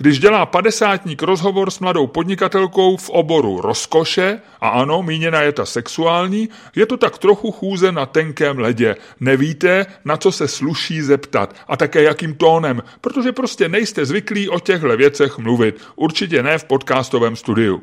Když dělá padesátník rozhovor s mladou podnikatelkou v oboru rozkoše, a ano, míněna je ta sexuální, je to tak trochu chůze na tenkém ledě. Nevíte, na co se sluší zeptat a také jakým tónem, protože prostě nejste zvyklí o těchto věcech mluvit. Určitě ne v podcastovém studiu.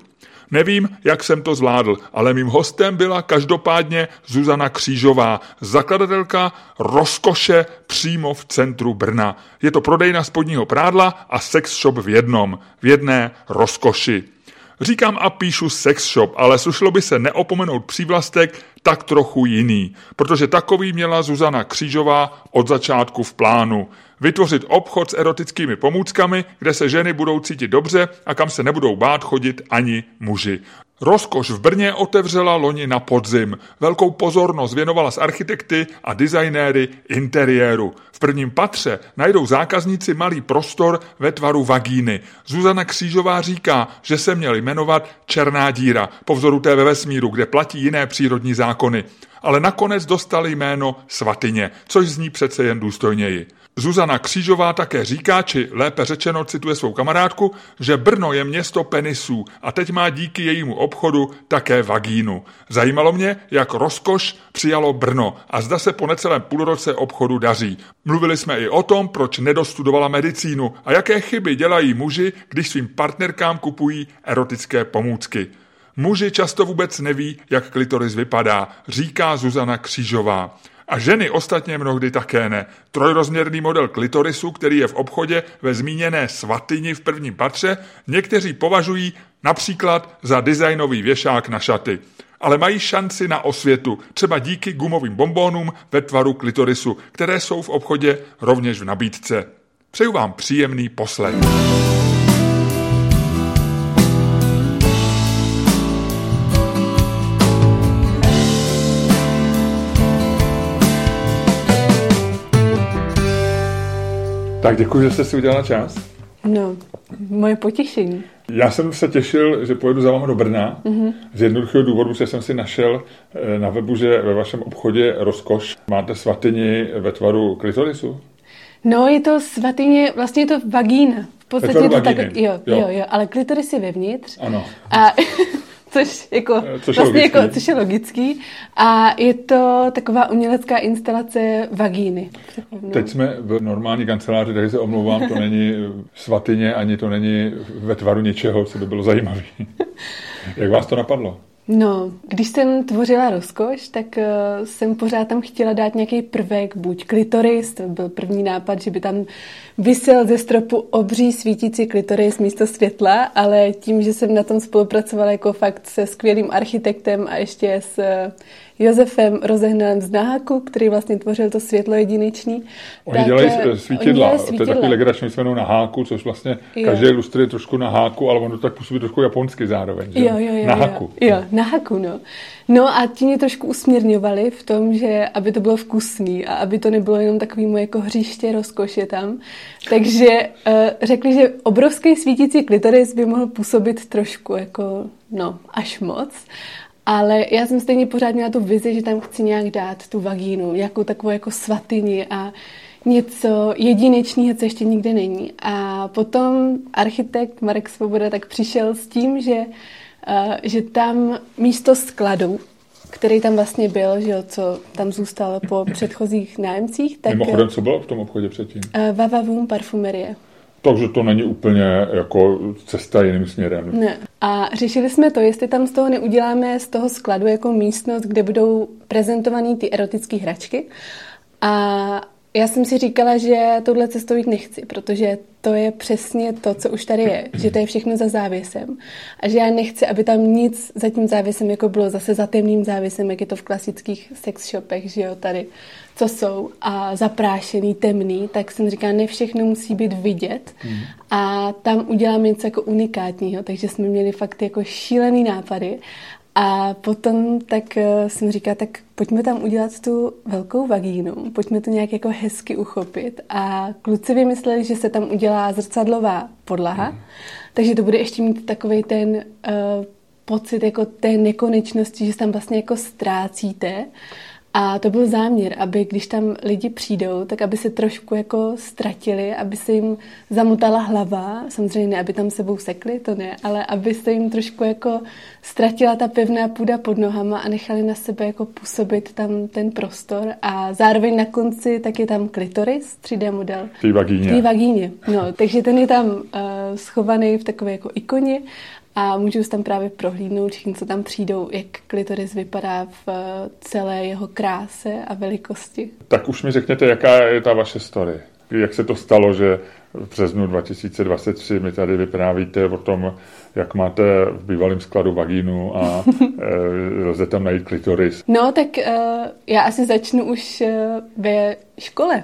Nevím, jak jsem to zvládl, ale mým hostem byla každopádně Zuzana Křížová, zakladatelka rozkoše přímo v centru Brna. Je to prodejna spodního prádla a sex shop v jednom, v jedné rozkoši. Říkám a píšu sex shop, ale slušlo by se neopomenout přívlastek tak trochu jiný, protože takový měla Zuzana Křížová od začátku v plánu. Vytvořit obchod s erotickými pomůckami, kde se ženy budou cítit dobře a kam se nebudou bát chodit ani muži. Rozkoš v Brně otevřela loni na podzim. Velkou pozornost věnovala s architekty a designéry interiéru. V prvním patře najdou zákazníci malý prostor ve tvaru vagíny. Zuzana Křížová říká, že se měl jmenovat Černá díra, po vzoru té ve vesmíru, kde platí jiné přírodní zákony. Ale nakonec dostali jméno Svatyně, což zní přece jen důstojněji. Zuzana Křížová také říká, či lépe řečeno cituje svou kamarádku, že Brno je město penisů a teď má díky jejímu obchodu také vagínu. Zajímalo mě, jak rozkoš přijalo Brno a zda se po necelém půlroce obchodu daří. Mluvili jsme i o tom, proč nedostudovala medicínu a jaké chyby dělají muži, když svým partnerkám kupují erotické pomůcky. Muži často vůbec neví, jak klitoris vypadá, říká Zuzana Křížová. A ženy ostatně mnohdy také ne. Trojrozměrný model klitorisu, který je v obchodě ve zmíněné svatyni v prvním patře, někteří považují například za designový věšák na šaty. Ale mají šanci na osvětu, třeba díky gumovým bombónům ve tvaru klitorisu, které jsou v obchodě rovněž v nabídce. Přeju vám příjemný poslech. Tak děkuji, že jste si udělala čas. No, moje potěšení. Já jsem se těšil, že pojedu za vámi do Brna. Mm-hmm. Z jednoduchého důvodu, že jsem si našel eh, na webu, že ve vašem obchodě Rozkoš máte svatyni ve tvaru klitorisu. No, je to svatyně, vlastně je to vagína. V podstatě je to tak, jo, jo, jo, ale klitoris je vevnitř. Ano. A což, jako, Eh, což je vlastně logický. jako, což je logický. A je to taková umělecká instalace vagíny. No. Teď jsme v normální kanceláři, takže se omlouvám, to není svatyně, ani to není ve tvaru něčeho, co by bylo zajímavé. Jak vás to napadlo? No, když jsem tvořila rozkoš, tak uh, jsem pořád tam chtěla dát nějaký prvek, buď klitoris, to byl první nápad, že by tam vysel ze stropu obří svítící klitoris místo světla, ale tím, že jsem na tom spolupracovala jako fakt se skvělým architektem a ještě s uh, Josefem Rozehnalem z Naháku, který vlastně tvořil to světlo jedinečný. Oni dělají eh, eh, svítidla, oni dělají to je takový legrační jmenují na háku, což vlastně Jo. každý lustr je trošku na háku, ale ono tak působí trošku japonsky zároveň, že? Jo, jo, jo. na jo. háku. Jo, na haku, no. No a ti mě trošku usměrňovali v tom, že aby to bylo vkusný a aby to nebylo jenom takový moje jako hříště rozkoše tam. Takže uh, řekli, že obrovský svítící klitoris by mohl působit trošku jako, no, až moc. Ale já jsem stejně pořád měla tu vizi, že tam chci nějak dát tu vagínu, jako takovou jako svatyni a něco jedinečného, co ještě nikde není. A potom architekt Marek Svoboda tak přišel s tím, že, uh, že tam místo skladu, který tam vlastně byl, že jo, co tam zůstal po předchozích nájemcích, tak Mimochodem, co bylo v tom obchodě předtím? uh, Vavavum parfumerie. Takže to není úplně jako cesta jiným směrem. Ne. A řešili jsme to, jestli tam z toho neuděláme z toho skladu jako místnost, kde budou prezentované ty erotické hračky. A já jsem si říkala, že touhle cestou jít nechci, protože to je přesně to, co už tady je, že to je všechno za závěsem. A že já nechci, aby tam nic za tím závěsem jako bylo zase za temným závěsem, jak je to v klasických sex shopech, že jo, tady, co jsou, a zaprášený, temný, tak jsem říkala, ne všechno musí být vidět. A tam uděláme něco jako unikátního, takže jsme měli fakt jako šílený nápady. A potom tak eh, jsem říkala, tak pojďme tam udělat tu velkou vagínu, pojďme to nějak jako hezky uchopit. A kluci vymysleli, že se tam udělá zrcadlová podlaha, mm. takže to bude ještě mít takový ten uh, pocit jako té nekonečnosti, že se tam vlastně jako ztrácíte. A to byl záměr, aby když tam lidi přijdou, tak aby se trošku jako ztratili, aby se jim zamotala hlava, samozřejmě ne, aby tam sebou sekli, to ne, ale aby se jim trošku jako ztratila ta pevná půda pod nohama a nechali na sebe jako působit tam ten prostor a zároveň na konci tak je tam klitoris, 3D model. V té vagíně. V té vagíně, no, takže ten je tam uh, schovaný v takové jako ikoně a můžu tam právě prohlídnout všichni, co tam přijdou, jak klitoris vypadá v eh, celé jeho kráse a velikosti. Tak už mi řekněte, jaká je ta vaše story. Jak se to stalo, že v březnu 2023 mi tady vyprávíte o tom, jak máte v bývalém skladu vagínu a e, lze tam najít klitoris. No, tak e, já asi začnu už ve škole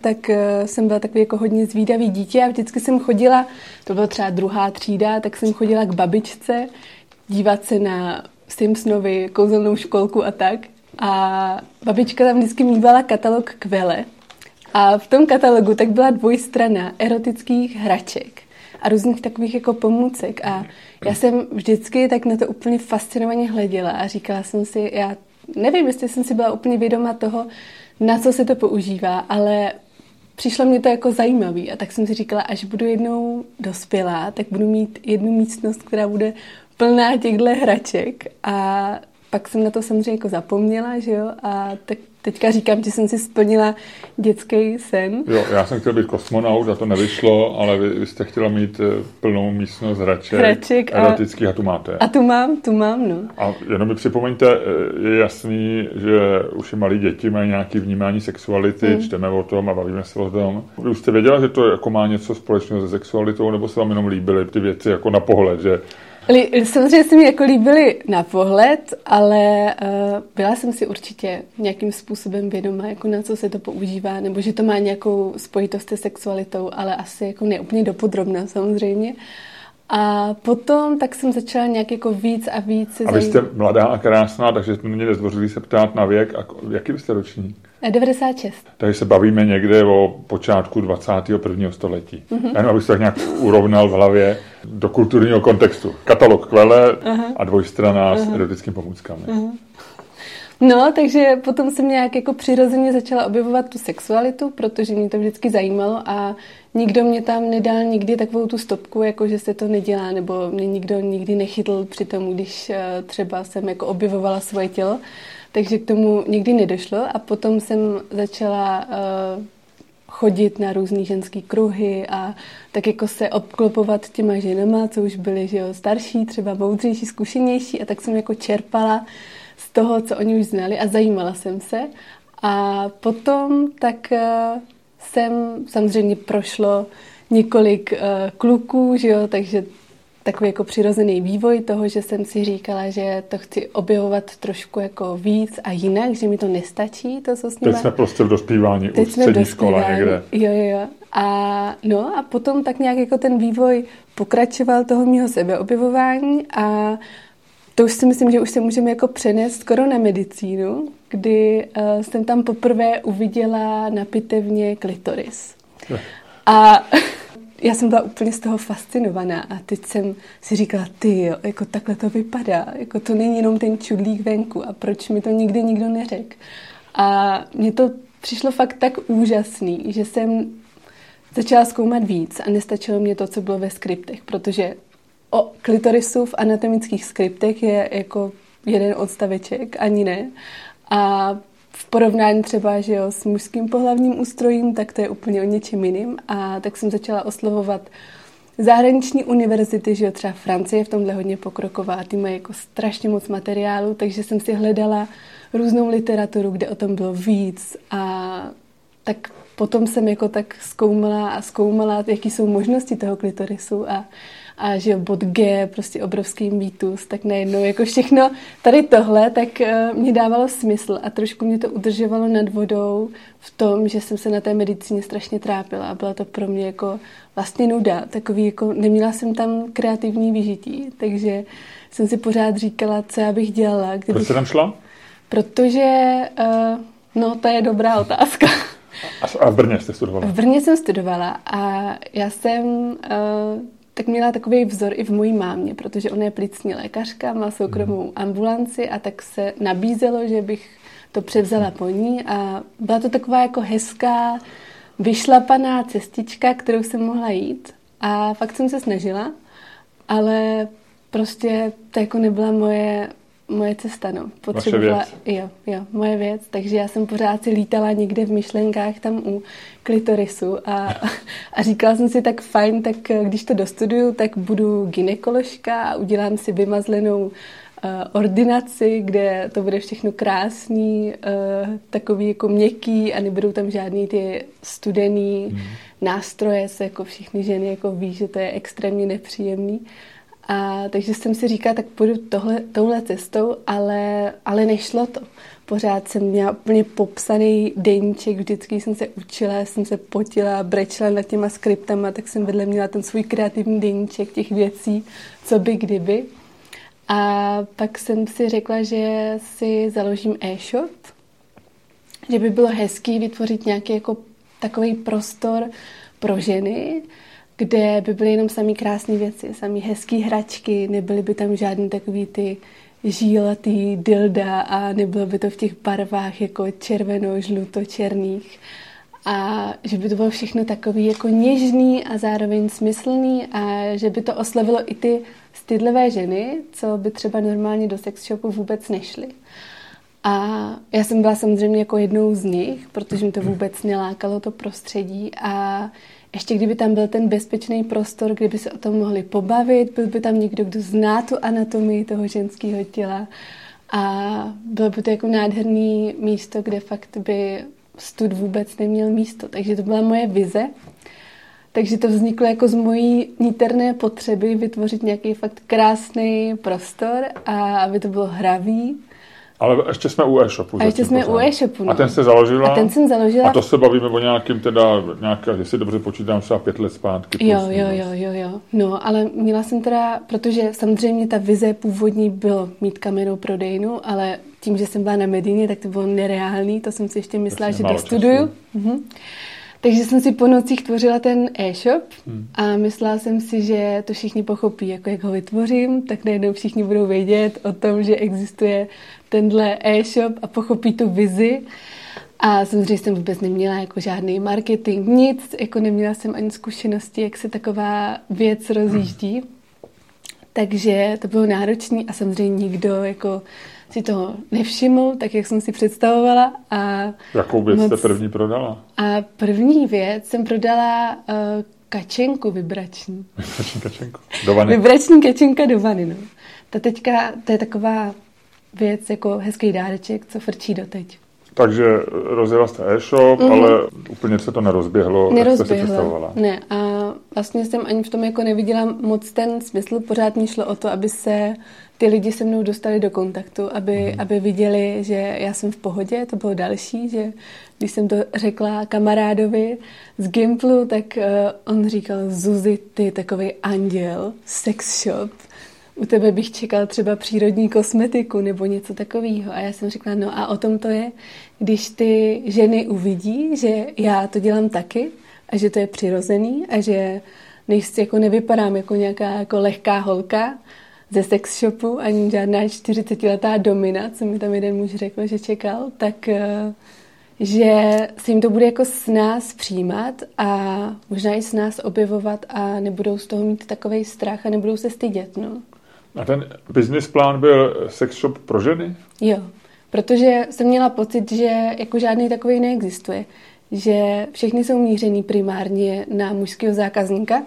tak uh, jsem byla takový jako hodně zvídavý dítě a vždycky jsem chodila, to byla třeba druhá třída, tak jsem chodila k babičce dívat se na Simpsonovi kouzelnou školku a tak. A babička tam vždycky mývala katalog Kvele. A v tom katalogu tak byla dvojstrana erotických hraček a různých takových jako pomůcek. A já jsem vždycky tak na to úplně fascinovaně hleděla a říkala jsem si, já nevím, jestli jsem si byla úplně vědoma toho, na co se to používá, ale přišlo mě to jako zajímavý a tak jsem si říkala, až budu jednou dospělá, tak budu mít jednu místnost, která bude plná těchto hraček. A pak jsem na to samozřejmě jako zapomněla, že jo, a tak teďka říkám, že jsem si splnila dětský sen. Jo, já jsem chtěl být kosmonaut a to nevyšlo, ale vy, vy jste chtěla mít eh, plnou místnost hraček, hraček a, erotických a tu máte. A tu mám, tu mám, no. A jenom mi připomeňte, eh, je jasný, že už i malí děti mají nějaké vnímání sexuality, hmm. čteme o tom a bavíme se o tom. Vy už jste věděla, že to jako má něco společného se sexualitou, nebo se vám jenom líbily ty věci jako na pohled, že Samozřejmě se mi jako líbily na pohled, ale uh, byla jsem si určitě nějakým způsobem vědoma, jako na co se to používá, nebo že to má nějakou spojitost se sexualitou, ale asi jako neúplně dopodrobná samozřejmě. A potom tak jsem začala nějak jako víc a víc. A vy jste mladá a krásná, takže mě nezdvořili se ptát na věk. A jaký byste ročník? 96. Takže se bavíme někde o počátku 21. století. Uh-huh. Jen abych se tak nějak urovnal v hlavě do kulturního kontextu. Katalog kvele uh-huh. a dvojstrana uh-huh. s erotickými pomůckami. Uh-huh. No, takže potom jsem nějak jako přirozeně začala objevovat tu sexualitu, protože mě to vždycky zajímalo a nikdo mě tam nedal nikdy takovou tu stopku, jako že se to nedělá, nebo mě nikdo nikdy nechytl při tom, když eh, třeba jsem jako objevovala svoje tělo. Takže k tomu nikdy nedošlo a potom jsem začala uh, chodit na různé ženské kruhy a tak jako se obklopovat těma ženama, co už byly že jo, starší, třeba moudřejší, zkušenější a tak jsem jako čerpala z toho, co oni už znali a zajímala jsem se. A potom tak uh, jsem samozřejmě prošlo několik uh, kluků, že jo, takže takový jako přirozený vývoj toho, že jsem si říkala, že to chci objevovat trošku jako víc a jinak, že mi to nestačí, to, co s. Teď jsme prostě v dospívání, Teď už střední škola někde. Jo, jo, jo. A, no, a potom tak nějak jako ten vývoj pokračoval toho mého sebeobjevování a to už si myslím, že už se můžeme jako přenést skoro na medicínu, kdy uh, jsem tam poprvé uviděla na pitevně klitoris. A já jsem byla úplně z toho fascinovaná a teď jsem si říkala, ty jo, jako takhle to vypadá, jako to není jenom ten čudlík venku a proč mi to nikdy nikdo neřekl. A mně to přišlo fakt tak úžasný, že jsem začala zkoumat víc a nestačilo mě to, co bylo ve skriptech, protože o klitorisu v anatomických skriptech je jako jeden odstaveček, ani ne. A v porovnání třeba že jo, s mužským pohlavním ústrojím, tak to je úplně o něčem jiným. A tak jsem začala oslovovat zahraniční univerzity, že jo, třeba Francie je v tomhle hodně pokroková, ty mají jako strašně moc materiálu, takže jsem si hledala různou literaturu, kde o tom bylo víc a tak potom jsem jako tak zkoumala a zkoumala, jaký jsou možnosti toho klitorisu a a že bod G, prostě obrovský mýtus, tak najednou jako všechno tady tohle, tak uh, mě dávalo smysl a trošku mě to udržovalo nad vodou v tom, že jsem se na té medicíně strašně trápila a byla to pro mě jako vlastně nuda, takový jako neměla jsem tam kreativní vyžití, takže jsem si pořád říkala, co já bych dělala. Kdybych... Proč jsi tam šla? Protože, uh, no to je dobrá otázka. A v Brně jste studovala? V Brně jsem studovala a já jsem uh, tak měla takový vzor i v mojí mámě, protože ona je plicní lékařka, má soukromou hmm. ambulanci a tak se nabízelo, že bych to převzala po ní a byla to taková jako hezká, vyšlapaná cestička, kterou jsem mohla jít a fakt jsem se snažila, ale prostě to jako nebyla moje moje cesta, no. Potřebovala, Vaše věc. Jo, jo, moje věc. Takže já jsem pořád si lítala někde v myšlenkách tam u klitorisu a, a říkala jsem si tak fajn, tak když to dostuduju, tak budu ginekoložka a udělám si vymazlenou uh, ordinaci, kde to bude všechno krásný, uh, takový jako měkký a nebudou tam žádný ty studený hmm. nástroje, se jako všichni ženy jako ví, že to je extrémně nepříjemný. A takže jsem si říkala, tak půjdu tohle, touhle cestou, ale, ale nešlo to. Pořád jsem měla úplně popsaný deníček, vždycky jsem se učila, jsem se potila, brečela nad těma skriptama, tak jsem vedle měla ten svůj kreativní deníček těch věcí, co by kdyby. A pak jsem si řekla, že si založím e-shop, že by bylo hezký vytvořit nějaký jako takový prostor pro ženy, kde by byly jenom samý krásné věci, samý hezký hračky, nebyly by tam žádný takový ty žílatý dilda a nebylo by to v těch barvách jako červeno, žluto, černých. A že by to bylo všechno takový jako něžný a zároveň smyslný a že by to oslovilo i ty stydlivé ženy, co by třeba normálně do sex shopu vůbec nešly. A já jsem byla samozřejmě jako jednou z nich, protože mi to vůbec nelákalo to prostředí a ještě kdyby tam byl ten bezpečný prostor, kdyby se o tom mohli pobavit, byl by tam někdo, kdo zná tu anatomii toho ženského těla a bylo by to jako nádherný místo, kde fakt by stud vůbec neměl místo. Takže to byla moje vize. Takže to vzniklo jako z mojí níterné potřeby vytvořit nějaký fakt krásný prostor a aby to bylo hravý, ale ještě jsme u e-shopu. A ještě jsme pořád. u e-shopu, no. A ten jste založila? A ten jsem založila. A to se bavíme o nějakým teda, nějaké, jestli dobře počítám, třeba pět let zpátky. Jo, jo, jo, jo, jo. No, ale měla jsem teda, protože samozřejmě ta vize původní bylo mít kamenou prodejnu, ale tím, že jsem byla na Medině, tak to bylo nereálný, to jsem si ještě myslela, Jasně, že dostuduju. Mhm. Takže jsem si po nocích tvořila ten e-shop hmm. a myslela jsem si, že to všichni pochopí, jako jak ho vytvořím, tak najednou všichni budou vědět o tom, že existuje tenhle e-shop a pochopí tu vizi. A samozřejmě jsem vůbec neměla jako žádný marketing, nic, jako neměla jsem ani zkušenosti, jak se taková věc rozjíždí. Takže to bylo náročné a samozřejmě nikdo jako si toho nevšiml, tak jak jsem si představovala. A Jakou věc moc... jste první prodala? A první věc jsem prodala uh, kačenku vibrační. Vibrační kačenku. Do vany. Vibrační kačenka do vany, no. Ta teďka, to je taková věc jako hezký dáreček, co frčí doteď. Takže rozjela jste e-shop, mm-hmm. ale úplně se to nerozběhlo, nerozběhlo. jak jste si představovala. Ne, a vlastně jsem ani v tom jako neviděla moc ten smysl. Pořád mi šlo o to, aby se ty lidi se mnou dostali do kontaktu, aby, mm-hmm. aby viděli, že já jsem v pohodě. To bylo další, že když jsem to řekla kamarádovi z Gimplu, tak uh, on říkal, Zuzi, ty takový anděl, sex shop u tebe bych čekal třeba přírodní kosmetiku nebo něco takového. A já jsem řekla, no a o tom to je, když ty ženy uvidí, že já to dělám taky a že to je přirozený a že nejsi, jako nevypadám jako nějaká jako lehká holka ze sex shopu, ani žádná 40-letá domina, co mi tam jeden muž řekl, že čekal, tak eh, že se jim to bude jako s nás přijímat a možná i s nás objevovat a nebudou z toho mít takový strach a nebudou se stydět. No. A ten business plán byl sex shop pro ženy? Jo, protože jsem měla pocit, že jako žádný takový neexistuje. Že všechny jsou mířený primárně na mužského zákazníka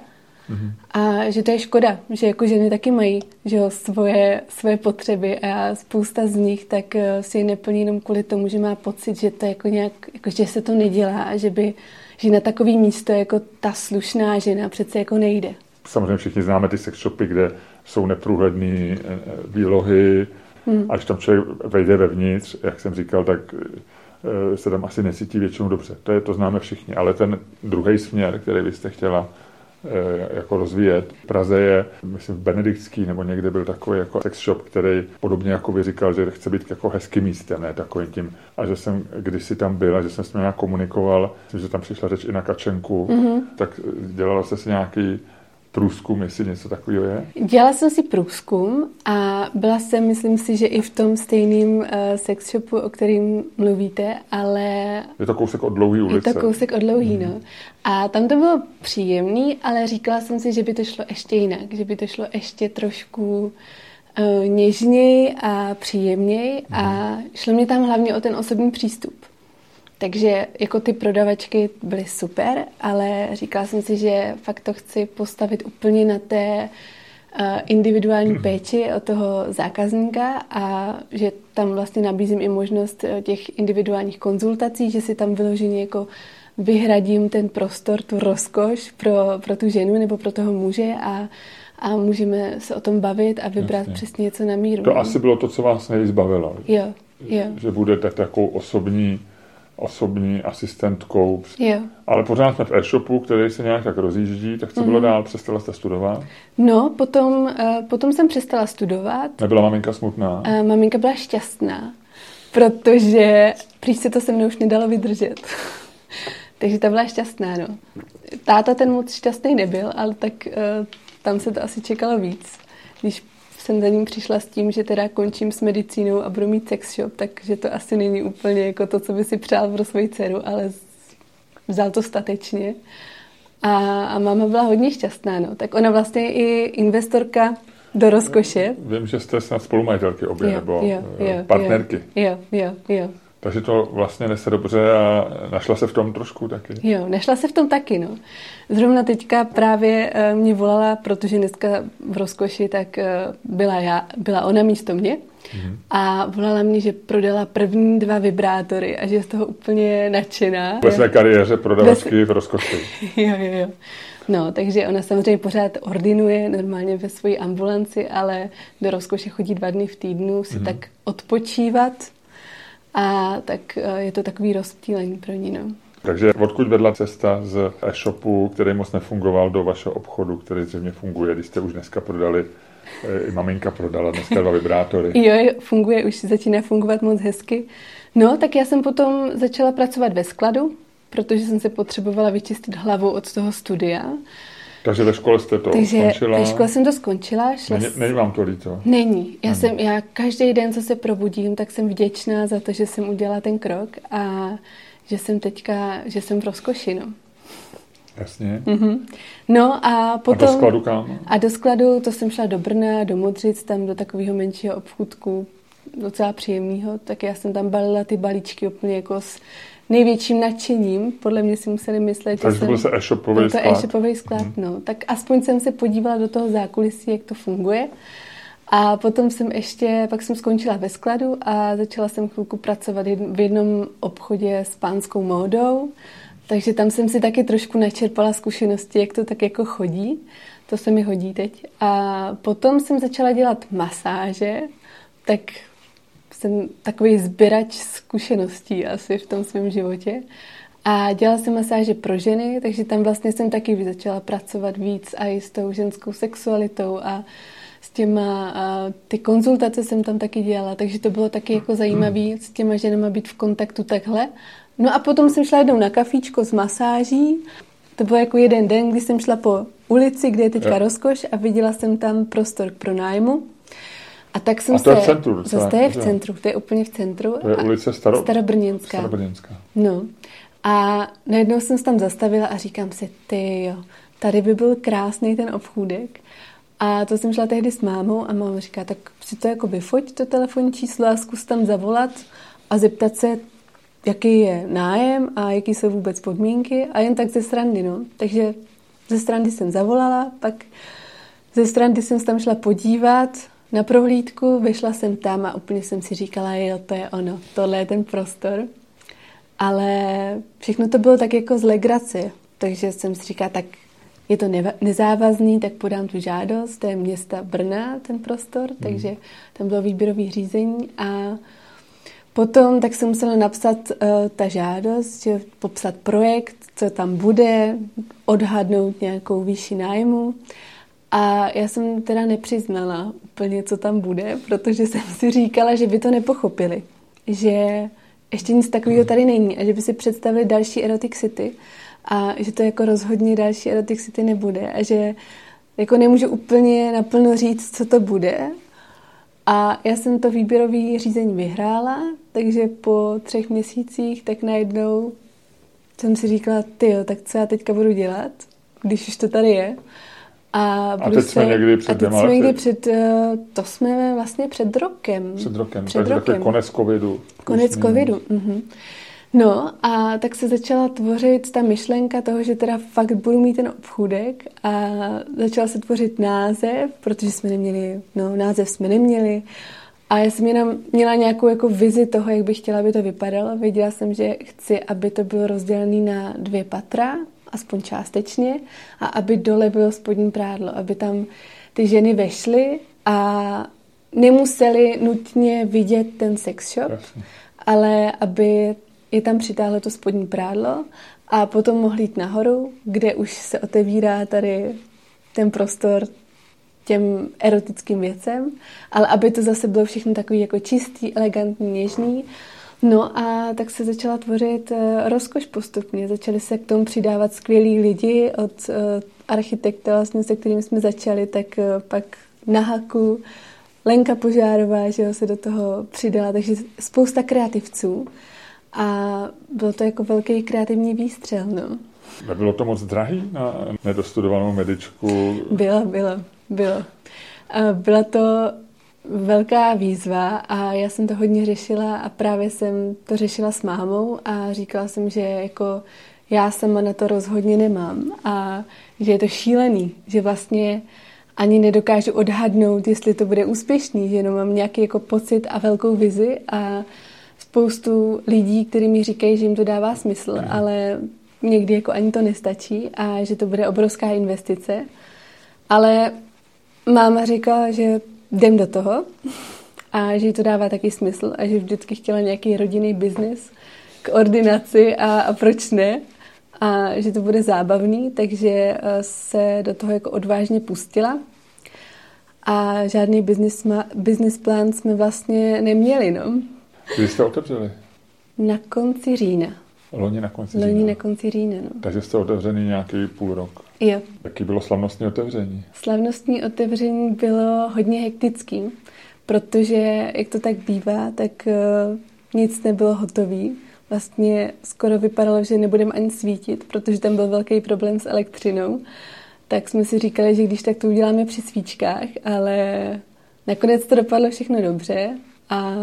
mm-hmm. a že to je škoda, že jako ženy taky mají že jo, svoje, svoje potřeby a spousta z nich tak eh, si je neplní jenom kvůli tomu, že má pocit, že to jako nějak, jako, že se to nedělá a že by že na takový místo jako ta slušná žena přece jako nejde. samozřejmě všichni známe ty sex shopy, kde jsou neprůhledné výlohy, hmm. až tam člověk vejde vevnitř, jak jsem říkal, tak se tam asi necítí většinou dobře. To, je, to známe všichni, ale ten druhý směr, který byste chtěla Eh, jako rozvíjet. V Praze je, myslím, v Benediktský nebo někde byl takový jako sex shop, který podobně jako vy říkal, že chce být jako hezký místem, ne takovým tím. A že jsem kdysi tam byl a že jsem s ním komunikoval, myslím, že tam přišla řeč i na Kačenku, mm-hmm. tak dělala se si nějaký průzkum, jestli něco takového je? Dělala jsem si průzkum a byla jsem, myslím si, že i v tom stejným uh, sex shopu, o kterým mluvíte, ale... Je to kousek od dlouhý ulice. Je to kousek od dlouhý, mm. no. A tam to bylo příjemný, ale říkala jsem si, že by to šlo ještě jinak, že by to šlo ještě trošku uh, něžněji a příjemněji mm. a mhm. šlo mi tam hlavně o ten osobní přístup. Takže jako ty prodavačky byly super, ale říkala jsem si, že fakt to chci postavit úplně na té eh, individuální péči od toho zákazníka a že tam vlastně nabízím i možnost eh, těch individuálních konzultací, že si tam vyloženě jako vyhradím ten prostor, tu rozkoš pro, pro tu ženu nebo pro toho muže a, a můžeme se o tom bavit a vybrat Jasně. přesně něco na míru. To asi bylo to, co vás nejvíc bavilo. Jo, jo. Že budete takovou osobní osobní asistentkou. Jo. Ale pořád jsme v e-shopu, který se nějak tak rozjíždí, tak co mm-hmm. bylo mhm. dál? Přestala jste studovat? No, potom, uh, potom jsem přestala studovat. Nebyla maminka smutná? Uh, maminka byla šťastná, protože prý se to se mnou už nedalo vydržet. Takže ta byla šťastná, no. Táta ten moc šťastný nebyl, ale tak uh, tam se to asi čekalo víc. Když jsem za ním přišla s tím, že teda končím s medicínou a budu mít sex shop, takže to asi není úplně jako to, co by si přál pro svoji dceru, ale vzal to statečně. A, a máma byla hodně šťastná, no. Tak ona vlastně je i investorka do rozkoše. Vím, že jste snad spolumajitelky obě, jo, nebo jo, eh, jo, partnerky. Jo, jo, jo. Takže to vlastně nese dobře a našla se v tom trošku taky. Jo, našla se v tom taky, no. Zrovna teďka právě eh, mě volala, protože dneska v rozkoši tak eh, byla, já, byla ona místo mě mm-hmm. a volala mě, že prodala první dva vibrátory a že je z toho úplně nadšená. Ve své kariéře prodavačky Ve... v rozkoši. jo, jo, jo. No, takže ona samozřejmě pořád ordinuje normálně ve své ambulanci, ale do rozkoše chodí dva dny v týdnu si mm-hmm. tak odpočívat a tak eh, je to takový rozptýlení pro ní. No. Takže odkud vedla cesta z e-shopu, který moc nefungoval, do vašeho obchodu, který zřejmě funguje, když jste už dneska prodali, eh, i maminka prodala dneska dva vibrátory. Jo, funguje, už začíná fungovat moc hezky. No, tak já jsem potom začala pracovat ve skladu, protože jsem se potřebovala vyčistit hlavu od toho studia. Takže ve škole jste to Takže skončila? ve škole jsem to skončila. Šla není, není vám to líto? Není. Já, není. Jsem, já každý den, co se probudím, tak jsem vděčná za to, že jsem udělala ten krok a že jsem teďka, že jsem v rozkoši, no. Jasně. Mm-hmm. No a potom... A do skladu kam? A do skladu, to jsem šla do Brna, do Modřic, tam do takového menšího obchůdku, docela příjemného, tak já jsem tam balila ty balíčky úplně jako s největším nadšením. Podle mě si museli myslet, Takže že byl se e-shopový sklad. e-shopový sklad, hmm. no. Tak aspoň jsem se podívala do toho zákulisí, jak to funguje. A potom jsem ještě, pak jsem skončila ve skladu a začala jsem chvilku pracovat v jednom obchodě s pánskou módou. Takže tam jsem si taky trošku načerpala zkušenosti, jak to tak jako chodí. To se mi hodí teď. A potom jsem začala dělat masáže, tak jsem takový sběrač zkušeností asi v tom svém životě. A dělala jsem masáže pro ženy, takže tam vlastně jsem taky začala pracovat víc a i s tou ženskou sexualitou a s těma, a ty konzultace jsem tam taky dělala, takže to bylo taky jako zajímavé s těma ženama být v kontaktu takhle. No a potom jsem šla jednou na kafíčko s masáží. To byl jako jeden den, kdy jsem šla po ulici, kde je teďka rozkoš a viděla jsem tam prostor k pronájmu. A tak jsem a to se... je v centru docela, To je v centru, to je úplně v centru. To je ulice Staro... Starobrněnská. Starobrněnská. No. A najednou jsem se tam zastavila a říkám si, ty jo, tady by byl krásný ten obchůdek. A to jsem šla tehdy s mámou a máma říká, tak si to jako vyfoť, to telefonní číslo a zkus tam zavolat a zeptat se, jaký je nájem a jaký jsou vůbec podmínky a jen tak ze srandy, no. Takže ze strany jsem zavolala, pak ze strany jsem se tam šla podívat na prohlídku, vyšla jsem tam a úplně jsem si říkala, jo, to je ono, tohle je ten prostor. Ale všechno to bylo tak jako z legrace, takže jsem si říkala, tak je to nezávazný, tak podám tu žádost, to je města Brna, ten prostor, hmm. takže tam bylo výběrový řízení a potom tak jsem musela napsat uh, ta žádost, že popsat projekt, co tam bude, odhadnout nějakou výši nájmu. A já jsem teda nepřiznala úplně, co tam bude, protože jsem si říkala, že by to nepochopili. Že ještě nic takového tady není a že by si představili další Erotic City a že to jako rozhodně další Erotic City nebude a že jako nemůžu úplně naplno říct, co to bude. A já jsem to výběrové řízení vyhrála, takže po třech měsících tak najednou jsem si říkala, ty tak co já teďka budu dělat, když už to tady je. A, a teď jsme někdy před a teď jsme někdy před, eh, to jsme vlastně před rokem. Před rokem, před takže rokem. konec covidu. Konec covidu, mhm. No a tak se začala tvořit ta myšlenka toho, že teda fakt budu mít ten obchůdek a začala se tvořit název, protože jsme neměli, no název jsme neměli a já jsem jenom měla nějakou jako vizi toho, jak bych chtěla, aby to vypadalo. Věděla jsem, že chci, aby to bylo rozdělené na dvě patra, aspoň částečně, a aby dole bylo spodní prádlo, aby tam ty ženy vešly a nemuseli nutně vidět ten sex shop, Jasně. ale aby je tam přitáhlo to spodní prádlo a potom mohli jít nahoru, kde už se otevírá tady ten prostor těm erotickým věcem, ale aby to zase bylo všechno takový jako čistý, elegantní, něžný. No a tak se začala tvořit uh, rozkoš postupně. Začali se k tomu přidávat skvělí lidi od uh, architekta, vlastně, se kterým jsme začali, tak uh, pak na haku Lenka Požárová, že jo, se do toho přidala, takže spousta kreativců. A bylo to jako velký kreativní výstřel, no. Nebylo to moc drahý na nedostudovanou medičku? Bylo, bylo, bylo. Byla to velká výzva a já jsem to hodně řešila a právě jsem to řešila s mámou a říkala jsem, že jako já sama na to rozhodně nemám a že je to šílený, že vlastně ani nedokážu odhadnout, jestli to bude úspěšný, že jenom mám nějaký jako pocit a velkou vizi a spoustu lidí, kteří mi říkají, že jim to dává smysl, mm. ale někdy jako ani to nestačí a že to bude obrovská investice. Ale máma říkala, že jdem do toho a že jí to dává taky smysl a že vždycky chtěla nějaký rodinný biznis k ordinaci a, a proč ne a že to bude zábavný, takže eh, se do toho jako odvážně pustila a žádný business, business plán jsme vlastně neměli, no. Kdy jste otevřeli? Na konci října. Loni na konci Loni října. na konci října, no. Takže jste otevřený nějaký půl rok. Jo. Jaký bylo slavnostní otevření? Slavnostní otevření bylo hodně hektický, protože, jak to tak bývá, tak uh, nic nebylo hotový. Vlastně skoro vypadalo, že nebudeme ani svítit, protože tam byl velký problém s elektřinou. Tak jsme si říkali, že když tak to uděláme při svíčkách, ale nakonec to dopadlo všechno dobře a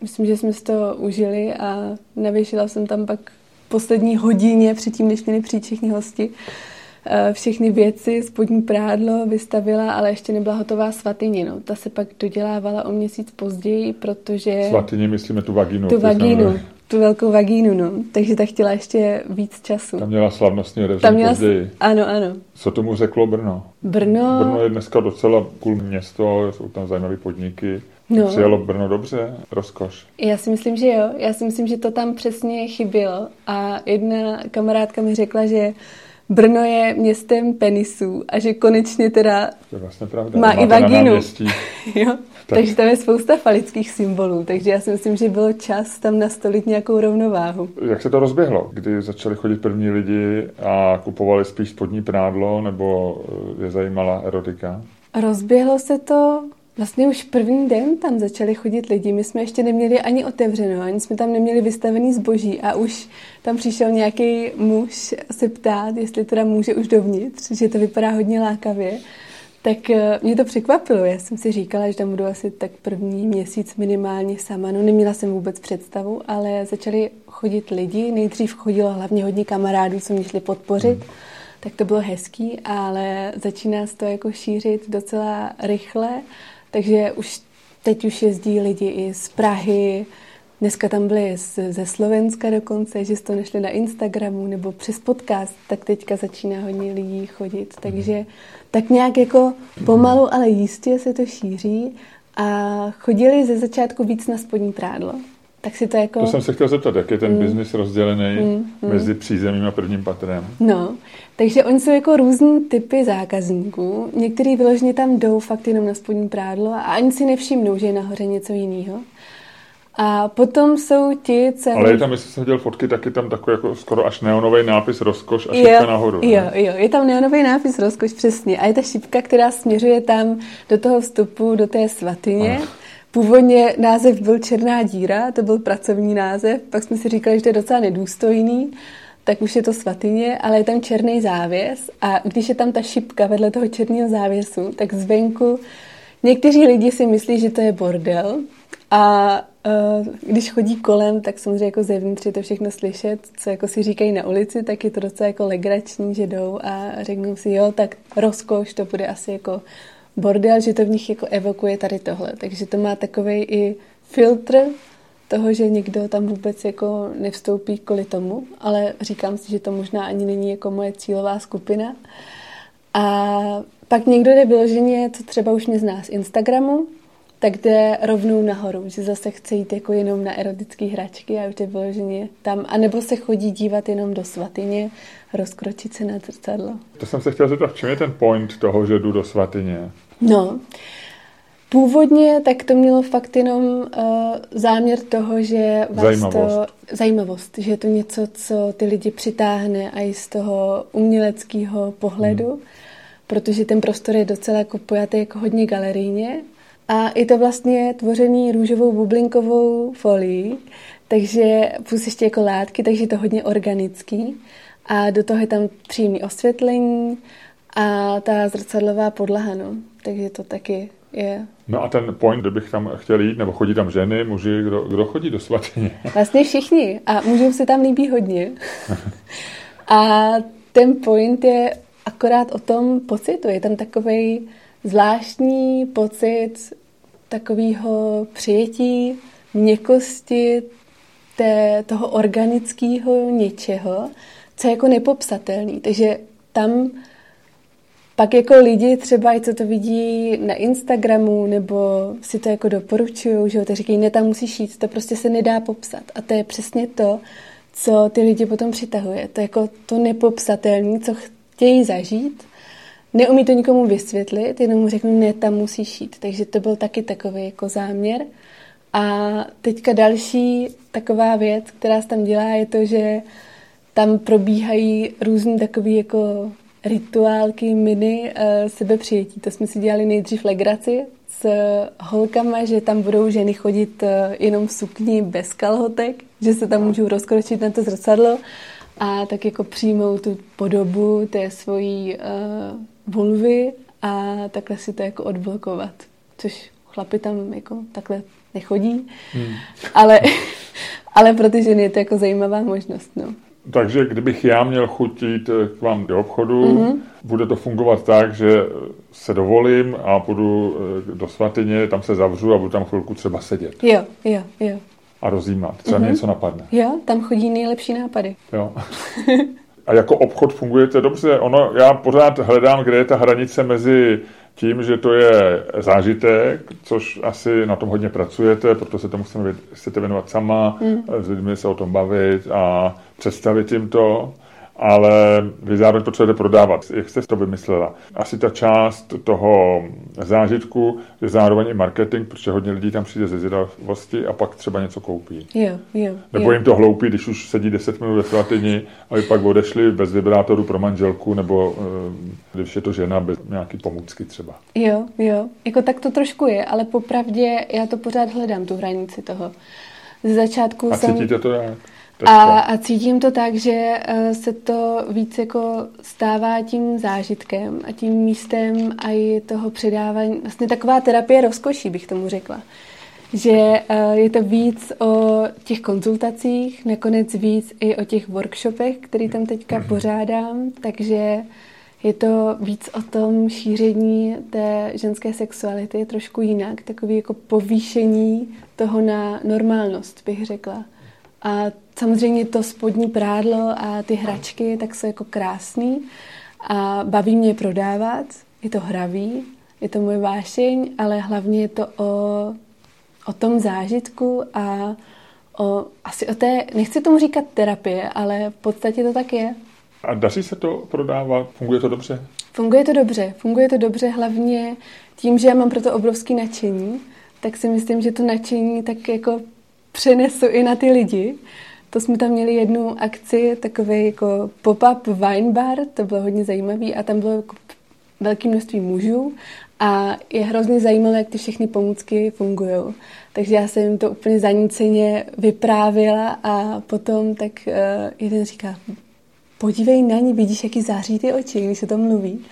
Myslím, že jsme si to užili a navěšila jsem tam pak poslední hodině předtím, než měli přijít všichni hosti, eh, všechny věci, spodní prádlo vystavila, ale ještě nebyla hotová svatyně. No. Ta se pak dodělávala o měsíc později, protože... Svatyně myslíme tu vagínu. Tu vagínu, tu velkou vagínu, no. Takže ta chtěla ještě víc času. Tam měla slavnostní odevření měla... později. Ano, ano. Co tomu řeklo Brno? Brno... Brno je dneska docela cool město, jsou tam zajímavé podniky. No. Přijalo Brno dobře? Rozkoš? Já si myslím, že jo. Já si myslím, že to tam přesně chybělo. A jedna kamarádka mi řekla, že Brno je městem penisů a že konečně teda to je vlastně pravda. má i vagínu. jo? Tak. Takže tam je spousta falických symbolů, takže já si myslím, že bylo čas tam nastolit nějakou rovnováhu. Jak se to rozběhlo? Kdy začali chodit první lidi a kupovali spíš spodní prádlo nebo je zajímala erotika? Rozběhlo se to Vlastně už první den tam začali chodit lidi. My jsme ještě neměli ani otevřeno, ani jsme tam neměli vystavený zboží a už tam přišel nějaký muž se ptát, jestli teda může už dovnitř, že to vypadá hodně lákavě. Tak eh, mě to překvapilo. Já jsem si říkala, že tam budu asi tak první měsíc minimálně sama. No neměla jsem vůbec představu, ale začali chodit lidi. Nejdřív chodilo hlavně hodně kamarádů, co mě šli podpořit. Hmm. Tak to bylo hezký, ale začíná se to jako šířit docela rychle takže už teď už jezdí lidi i z Prahy, Dneska tam byli ze Slovenska dokonce, že jste to našli na Instagramu nebo přes podcast, tak teďka začíná hodně lidí chodit. Takže tak nějak jako pomalu, ale jistě se to šíří a chodili ze začátku víc na spodní prádlo. Tak si to jako... To jsem se chtěl zeptat, jak je ten mm. biznis rozdělený mm, mezi přízemím a prvním patrem? No, takže oni jsou jako různý typy zákazníků. Některý vyloženě tam jdou fakt jenom na spodní prádlo a ani si nevšimnou, že je nahoře něco jiného. A potom jsou ti, co... Ale je tam, jestli jsem viděl fotky, tak je tam takový jako skoro až neonový nápis rozkoš a šipka nahoru. Jo, ne? jo, je tam neonový nápis rozkoš, přesně. A je ta šipka, která směřuje tam do toho vstupu, do té svatyně. Ach. Původně název byl Černá díra, to byl pracovní název, pak jsme si říkali, že to je docela nedůstojný, tak už je to svatyně, ale je tam černý závěs a když je tam ta šipka vedle toho černého závěsu, tak zvenku někteří lidi si myslí, že to je bordel a uh, když chodí kolem, tak samozřejmě jako zevnitř je to všechno slyšet, co jako si říkají na ulici, tak je to docela jako legrační, že jdou a řeknou si, jo, tak rozkoš, to bude asi jako bordel, že to v nich jako evokuje tady tohle. Takže to má takový i filtr toho, že někdo tam vůbec jako nevstoupí kvůli tomu, ale říkám si, že to možná ani není jako moje cílová skupina. A pak někdo jde vyloženě, co třeba už mě zná z Instagramu, tak jde rovnou nahoru, že zase chce jít jako jenom na erotické hračky a už jde vyloženě tam, anebo se chodí dívat jenom do svatyně, rozkročit se na zrcadlo. To jsem se chtěl zeptat, v čem je ten point toho, že jdu do svatyně? No, původně tak to mělo fakt jenom uh, záměr toho, že vás zajímavost. to... Zajímavost. že je to něco, co ty lidi přitáhne a i z toho uměleckého pohledu, hmm. protože ten prostor je docela jako pojatý jako hodně galerijně a je to vlastně tvořený růžovou bublinkovou folií, takže plus ještě jako látky, takže je to hodně organický. A do toho je tam příjemný osvětlení a ta zrcadlová podlaha, no. Takže to taky je. No a ten point, kdybych tam chtěl jít, nebo chodí tam ženy, muži, kdo, kdo chodí do svatyně? Vlastně všichni a mužům se tam líbí hodně. a ten point je akorát o tom pocitu. Je tam takový zvláštní pocit takového přijetí, měkkosti, té, toho organického něčeho, co je jako nepopsatelný. Takže tam pak jako lidi třeba i co to vidí na Instagramu nebo si to jako doporučují, že jo, to říkají, ne, tam musíš jít, to prostě se nedá popsat. A to je přesně to, co ty lidi potom přitahuje. To je jako to nepopsatelné, co chtějí zažít neumí to nikomu vysvětlit, jenom mu řeknu, ne, tam musíš jít. Takže to byl taky takový jako záměr. A teďka další taková věc, která se tam dělá, je to, že tam probíhají různé takové jako rituálky, mini uh, sebepřijetí. To jsme si dělali nejdřív legraci s holkama, že tam budou ženy chodit uh, jenom v sukni bez kalhotek, že se tam můžou rozkročit na to zrcadlo a tak jako přijmou tu podobu té svojí uh, vulvy a takhle si to jako odblokovat. Což chlapi tam jako takhle nechodí, hmm. ale, ale pro ty ženy je to jako zajímavá možnost. No. Takže kdybych já měl chutit k vám do obchodu, mm-hmm. bude to fungovat tak, že se dovolím a půjdu eh, do svatyně, tam se zavřu a budu tam chvilku třeba sedět. Jo, jo, jo. A rozjímat. Třeba mm-hmm. něco napadne. Jo, tam chodí nejlepší nápady. Jo. a jako obchod fungujete dobře. Ono, já pořád hledám, kde je ta hranice mezi tím, že to je zážitek, což asi na tom hodně pracujete, proto se tomu chcete, věnovat sama, mm. s lidmi se o tom bavit a představit jim to ale vy zároveň potřebujete prodávat. Jak jste to vymyslela? Asi ta část toho zážitku je zároveň i marketing, protože hodně lidí tam přijde ze zvědavosti a pak třeba něco koupí. Jo, jo, Nebo jo. jim to hloupí, když už sedí 10 minut ve svatyni, aby pak odešli bez vibrátoru pro manželku, nebo eh, když je to žena bez nějaký pomůcky třeba. Jo, jo. Jako tak to trošku je, ale popravdě já to pořád hledám, tu hranici toho. Ze začátku a jsem... cítíte to jak? A, a cítím to tak, že eh, se to víc jako stává tím zážitkem a tím místem a i toho předávání, vlastně taková terapie rozkoší, bych tomu řekla. Že eh, je to víc o těch konzultacích, nakonec víc i o těch workshopech, který tam teďka mm-hmm. pořádám, takže Je to víc o tom šíření té ženské sexuality trošku jinak, takový jako povýšení toho na normálnost, bych řekla. A samozřejmě to spodní prádlo a ty hračky, tak jsou jako krásný a baví mě prodávat, je to hravý, je to můj vášeň, ale hlavně je to o, o tom zážitku a o, asi o té, nechci tomu říkat terapie, ale v podstatě to tak je. A daří se to prodávat? Funguje to dobře? Funguje to dobře. Funguje to dobře hlavně tím, že já mám pro to obrovský nadšení, tak si myslím, že to nadšení tak jako přenesu i na ty lidi. To jsme tam měli jednu akci, takový jako pop-up wine bar, to bylo hodně zajímavý a tam bylo jako velké množství mužů a je hrozně zajímavé, jak ty všechny pomůcky fungují. Takže já jsem jim to úplně zaníceně vyprávila a potom tak uh, jeden říká, podívej na ní, vidíš, jaký září ty oči, když se to mluví.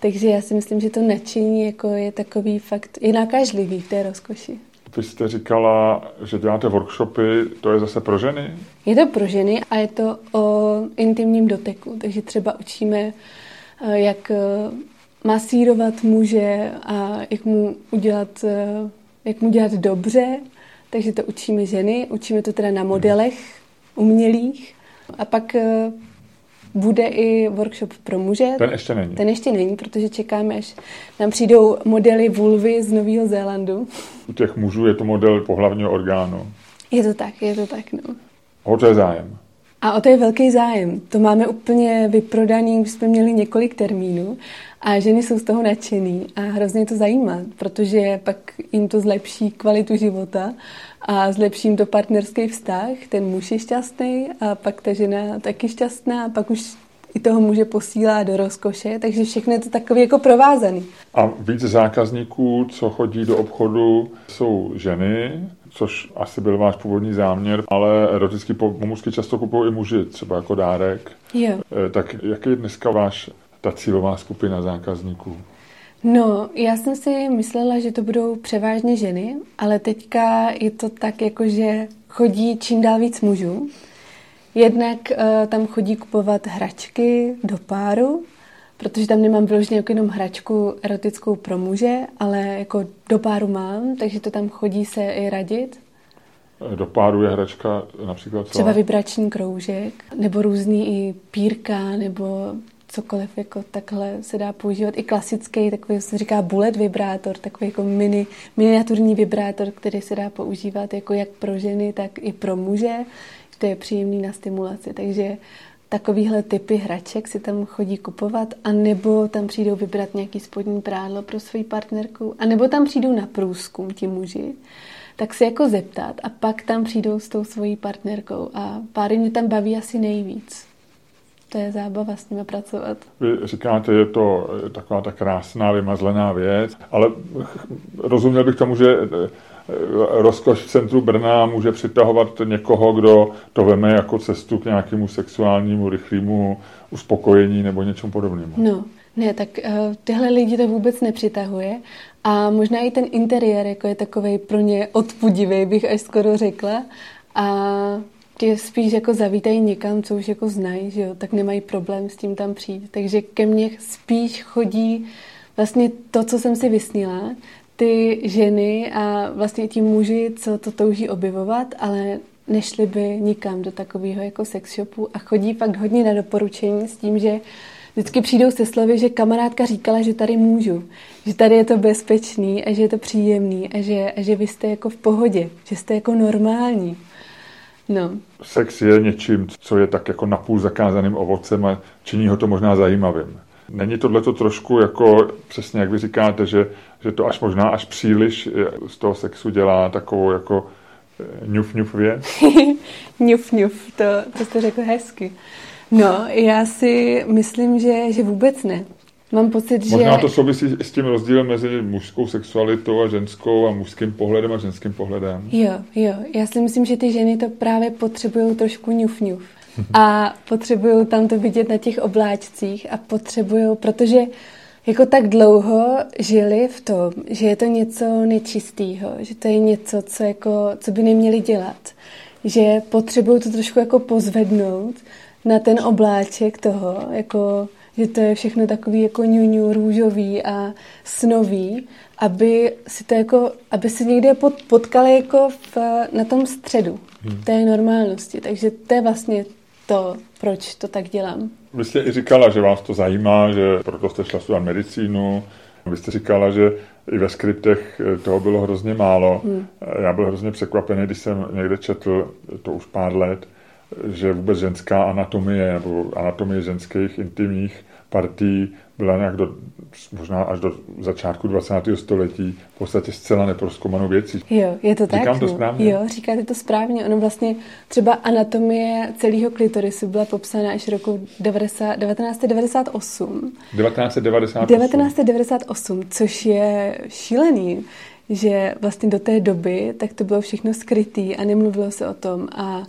Takže já si myslím, že to nadšení jako je takový fakt, je nakažlivý v té rozkoši. Vy jste říkala, že děláte workshopy, to je zase pro ženy? Je to pro ženy a je to o intimním doteku. Takže třeba učíme, eh, jak eh, masírovat muže a jak mu udělat, eh, jak mu dělat dobře. Takže to učíme ženy, učíme to teda na modelech umělých. A pak bude i workshop pro muže. Ten ještě není. Ten ještě není, protože čekáme, až nám přijdou modely vulvy z Nového Zélandu. U těch mužů je to model pohlavního orgánu. Je to tak, je to tak, no. O to je zájem. A o to je velký zájem. To máme úplně vyprodaný, už jsme měli několik termínů a ženy jsou z toho nadšený a hrozně to zajímá, protože pak jim to zlepší kvalitu života a zlepší jim to partnerský vztah. Ten muž je šťastný a pak ta žena taky šťastná a pak už i toho muže posílá do rozkoše, takže všechno je to takový jako provázaný. A víc zákazníků, co chodí do obchodu, jsou ženy, což asi byl váš původní záměr, ale erotické pomůcky často kupují i muži, třeba jako dárek. Jo. Eh, tak jaký je dneska váš ta cílová skupina zákazníků? No, já jsem si myslela, že to budou převážně ženy, ale teďka je to tak, jako že chodí čím dál víc mužů. Jednak uh, tam chodí kupovat hračky do páru, protože tam nemám vyloženě jako jenom hračku erotickou pro muže, ale jako do páru mám, takže to tam chodí se i radit. Do páru je hračka například co? Třeba vibrační kroužek, nebo různý i pírka, nebo cokoliv jako takhle se dá používat. I klasický, takový se říká bullet vibrátor, takový jako mini, miniaturní vibrátor, který se dá používat jako jak pro ženy, tak i pro muže. To je příjemný na stimulaci. Takže takovýhle typy hraček si tam chodí kupovat, a nebo tam přijdou vybrat nějaký spodní prádlo pro svoji partnerku, a nebo tam přijdou na průzkum ti muži, tak se jako zeptat a pak tam přijdou s tou svojí partnerkou a páry mě tam baví asi nejvíc to je zábava s nimi pracovat. Vy říkáte, je to taková ta krásná, vymazlená věc, ale rozuměl bych tomu, že eh, rozkoš v centru Brna může přitahovat někoho, kdo to veme jako cestu k nějakému sexuálnímu, rychlému uspokojení nebo něčemu podobnému. No, ne, tak uh, tyhle lidi to vůbec nepřitahuje a možná i ten interiér jako je takový pro ně odpudivý, bych až skoro řekla. A tě spíš jako zavítají někam, co už jako znají, že jo, tak nemají problém s tím tam přijít. Takže ke mně spíš chodí vlastně to, co jsem si vysnila, ty ženy a vlastně ti muži, co to touží objevovat, ale nešli by nikam do takového jako sex shopu a chodí fakt hodně na doporučení s tím, že vždycky přijdou se slovy, že kamarádka říkala, že tady můžu, že tady je to bezpečný a že je to příjemný a že, a že vy jste jako v pohodě, že jste jako normální. No. Sex je něčím, co je tak jako napůl zakázaným ovocem a činí ho to možná zajímavým. Není tohle to trošku jako, přesně jak vy říkáte, že, že to až možná až příliš z toho sexu dělá takovou jako ňuf ňuf věc? ňuf ňuf, to, to jste řekl hezky. No, já si myslím, že, že vůbec ne. Mám pocit, že... Možná to souvisí s tím rozdílem mezi mužskou sexualitou a ženskou a mužským pohledem a ženským pohledem. Jo, jo. Já si myslím, že ty ženy to právě potřebují trošku ňuf ňuf. A potřebují tam to vidět na těch obláčcích a potřebují, protože jako tak dlouho žili v tom, že je to něco nečistého, že to je něco, co, jako, co by neměli dělat. Že potřebují to trošku jako pozvednout na ten obláček toho, jako že to je všechno takový jako ňuňu, růžový a snový, aby si to jako, aby si někde pod, potkali jako v, na tom středu hmm. té normálnosti. Takže to je vlastně to, proč to tak dělám. Vy jste i říkala, že vás to zajímá, že proto jste šla studovat medicínu. Vy jste říkala, že i ve skriptech toho bylo hrozně málo. Hmm. Já byl hrozně překvapený, když jsem někde četl, to už pár let, že vůbec ženská anatomie nebo anatomie ženských intimních partí byla nějak do, možná až do začátku 20. století v podstatě zcela neproskoumanou věcí. Jo, je to tak. Říkám to správně? Jo, říkáte to správně. Ono vlastně třeba anatomie celého klitorisu byla popsána až roku 90, 1998. 1998. 1998, což je šílený že vlastně do té doby tak to bylo všechno skrytý a nemluvilo se o tom a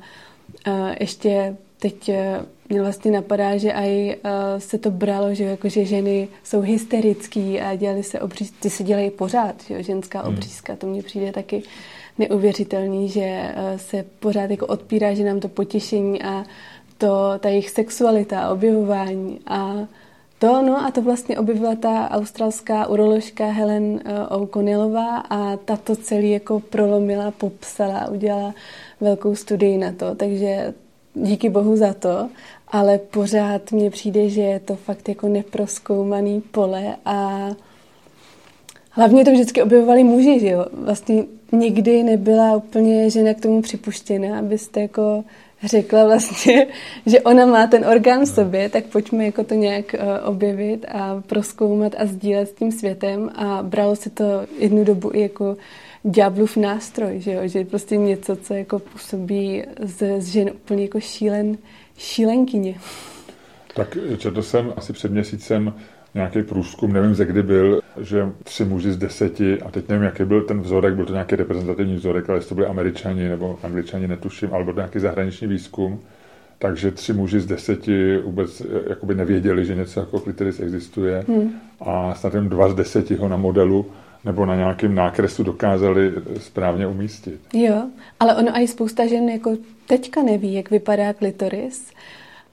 a ještě teď eh, mě vlastně napadá, že aj uh, se to bralo, že, jako, že ženy jsou hysterický a dělali se obřízky, ty se dělají pořád, že ženská hmm. obřízka, to mně přijde taky neuvěřitelný, že uh, se pořád jako odpírá, že nám to potěšení a to, ta jejich sexualita, objevování a to, no a to vlastně objevila ta australská uroložka Helen O'Connellová a ta to celý jako prolomila, popsala, udělala velkou studii na to, takže díky bohu za to, ale pořád mně přijde, že je to fakt jako neproskoumaný pole a hlavně to vždycky objevovali muži, že jo. Vlastně nikdy nebyla úplně žena k tomu připuštěna, abyste jako řekla vlastně, že ona má ten orgán v sobě, tak pojďme jako to nějak eh, objevit a proskoumat a sdílet s tím světem a bralo se to jednu dobu i jako ďáblův nástroj, že jo? že prostě něco, co jako působí z, z žen úplně jako šílen, šílenkyně. Tak četl jsem asi před měsícem nějaký průzkum, nevím ze kdy byl, že tři muži z deseti, a teď nevím, jaký byl ten vzorek, byl to nějaký reprezentativní vzorek, ale jestli to byli američani nebo angličani, netuším, ale byl to nějaký zahraniční výzkum, takže tři muži z deseti vůbec eh, jakoby nevěděli, že něco jako klitoris existuje hmm. a snad jen dva z deseti ho na modelu nebo na nějakém nákresu dokázali správně umístit. Jo, ale ono i spousta žen jako teďka neví, jak vypadá klitoris.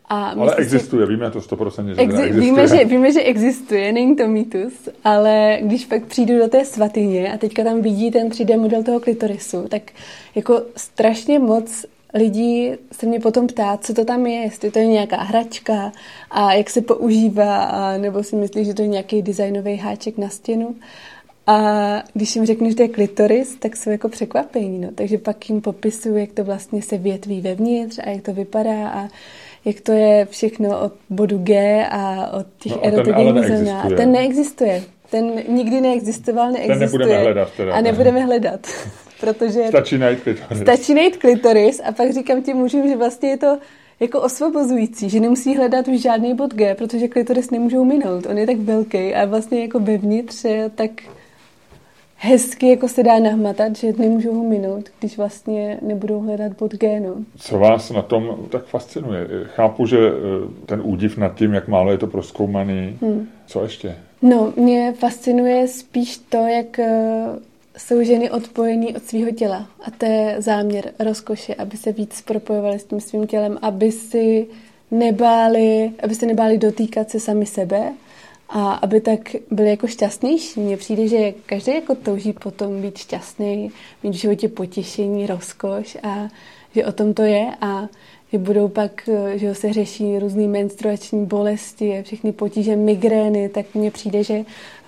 A ale existuje, si... víme to 100%, že Exi- existuje. Víme že, víme, že existuje, není to mýtus, ale když pak přijdu do té svatyně a teďka tam vidí ten 3D model toho klitorisu, tak jako strašně moc lidí se mě potom ptá, co to tam je, jestli to je nějaká hračka a jak se používá, a nebo si myslí, že to je nějaký designový háček na stěnu. A když jim řeknu, že to je klitoris, tak jsou jako překvapení. No. Takže pak jim popisuju, jak to vlastně se větví vevnitř a jak to vypadá a jak to je všechno od bodu G a od těch no, erotogenních zón. A ten neexistuje. Ten nikdy neexistoval, neexistuje. Ten nebudeme hledat teda. A nebudeme hledat. Protože stačí najít klitoris. Stačí najít klitoris a pak říkám těm mužům, že vlastně je to jako osvobozující, že nemusí hledat už žádný bod G, protože klitoris nemůžou minout. On je tak velký a vlastně jako bevnitř je tak hezky jako se dá nahmatat, že nemůžou ho minout, když vlastně nebudou hledat bod génu. Co vás na tom tak fascinuje? Chápu, že eh, ten údiv nad tím, jak málo je to proskoumaný. Hmm. Co ještě? No, mě fascinuje spíš to, jak eh, jsou ženy odpojené od svého těla. A to je záměr rozkoše, aby se víc propojovaly s tím svým tělem, aby si nebáli, aby se nebáli dotýkat se sami sebe, a aby tak byli jako šťastnější. Mně přijde, že každý jako touží potom být šťastný, mít v životě potěšení, rozkoš a že o tom to je a že budou pak, že se řeší různé menstruační bolesti, všechny potíže, migrény, tak mně přijde, že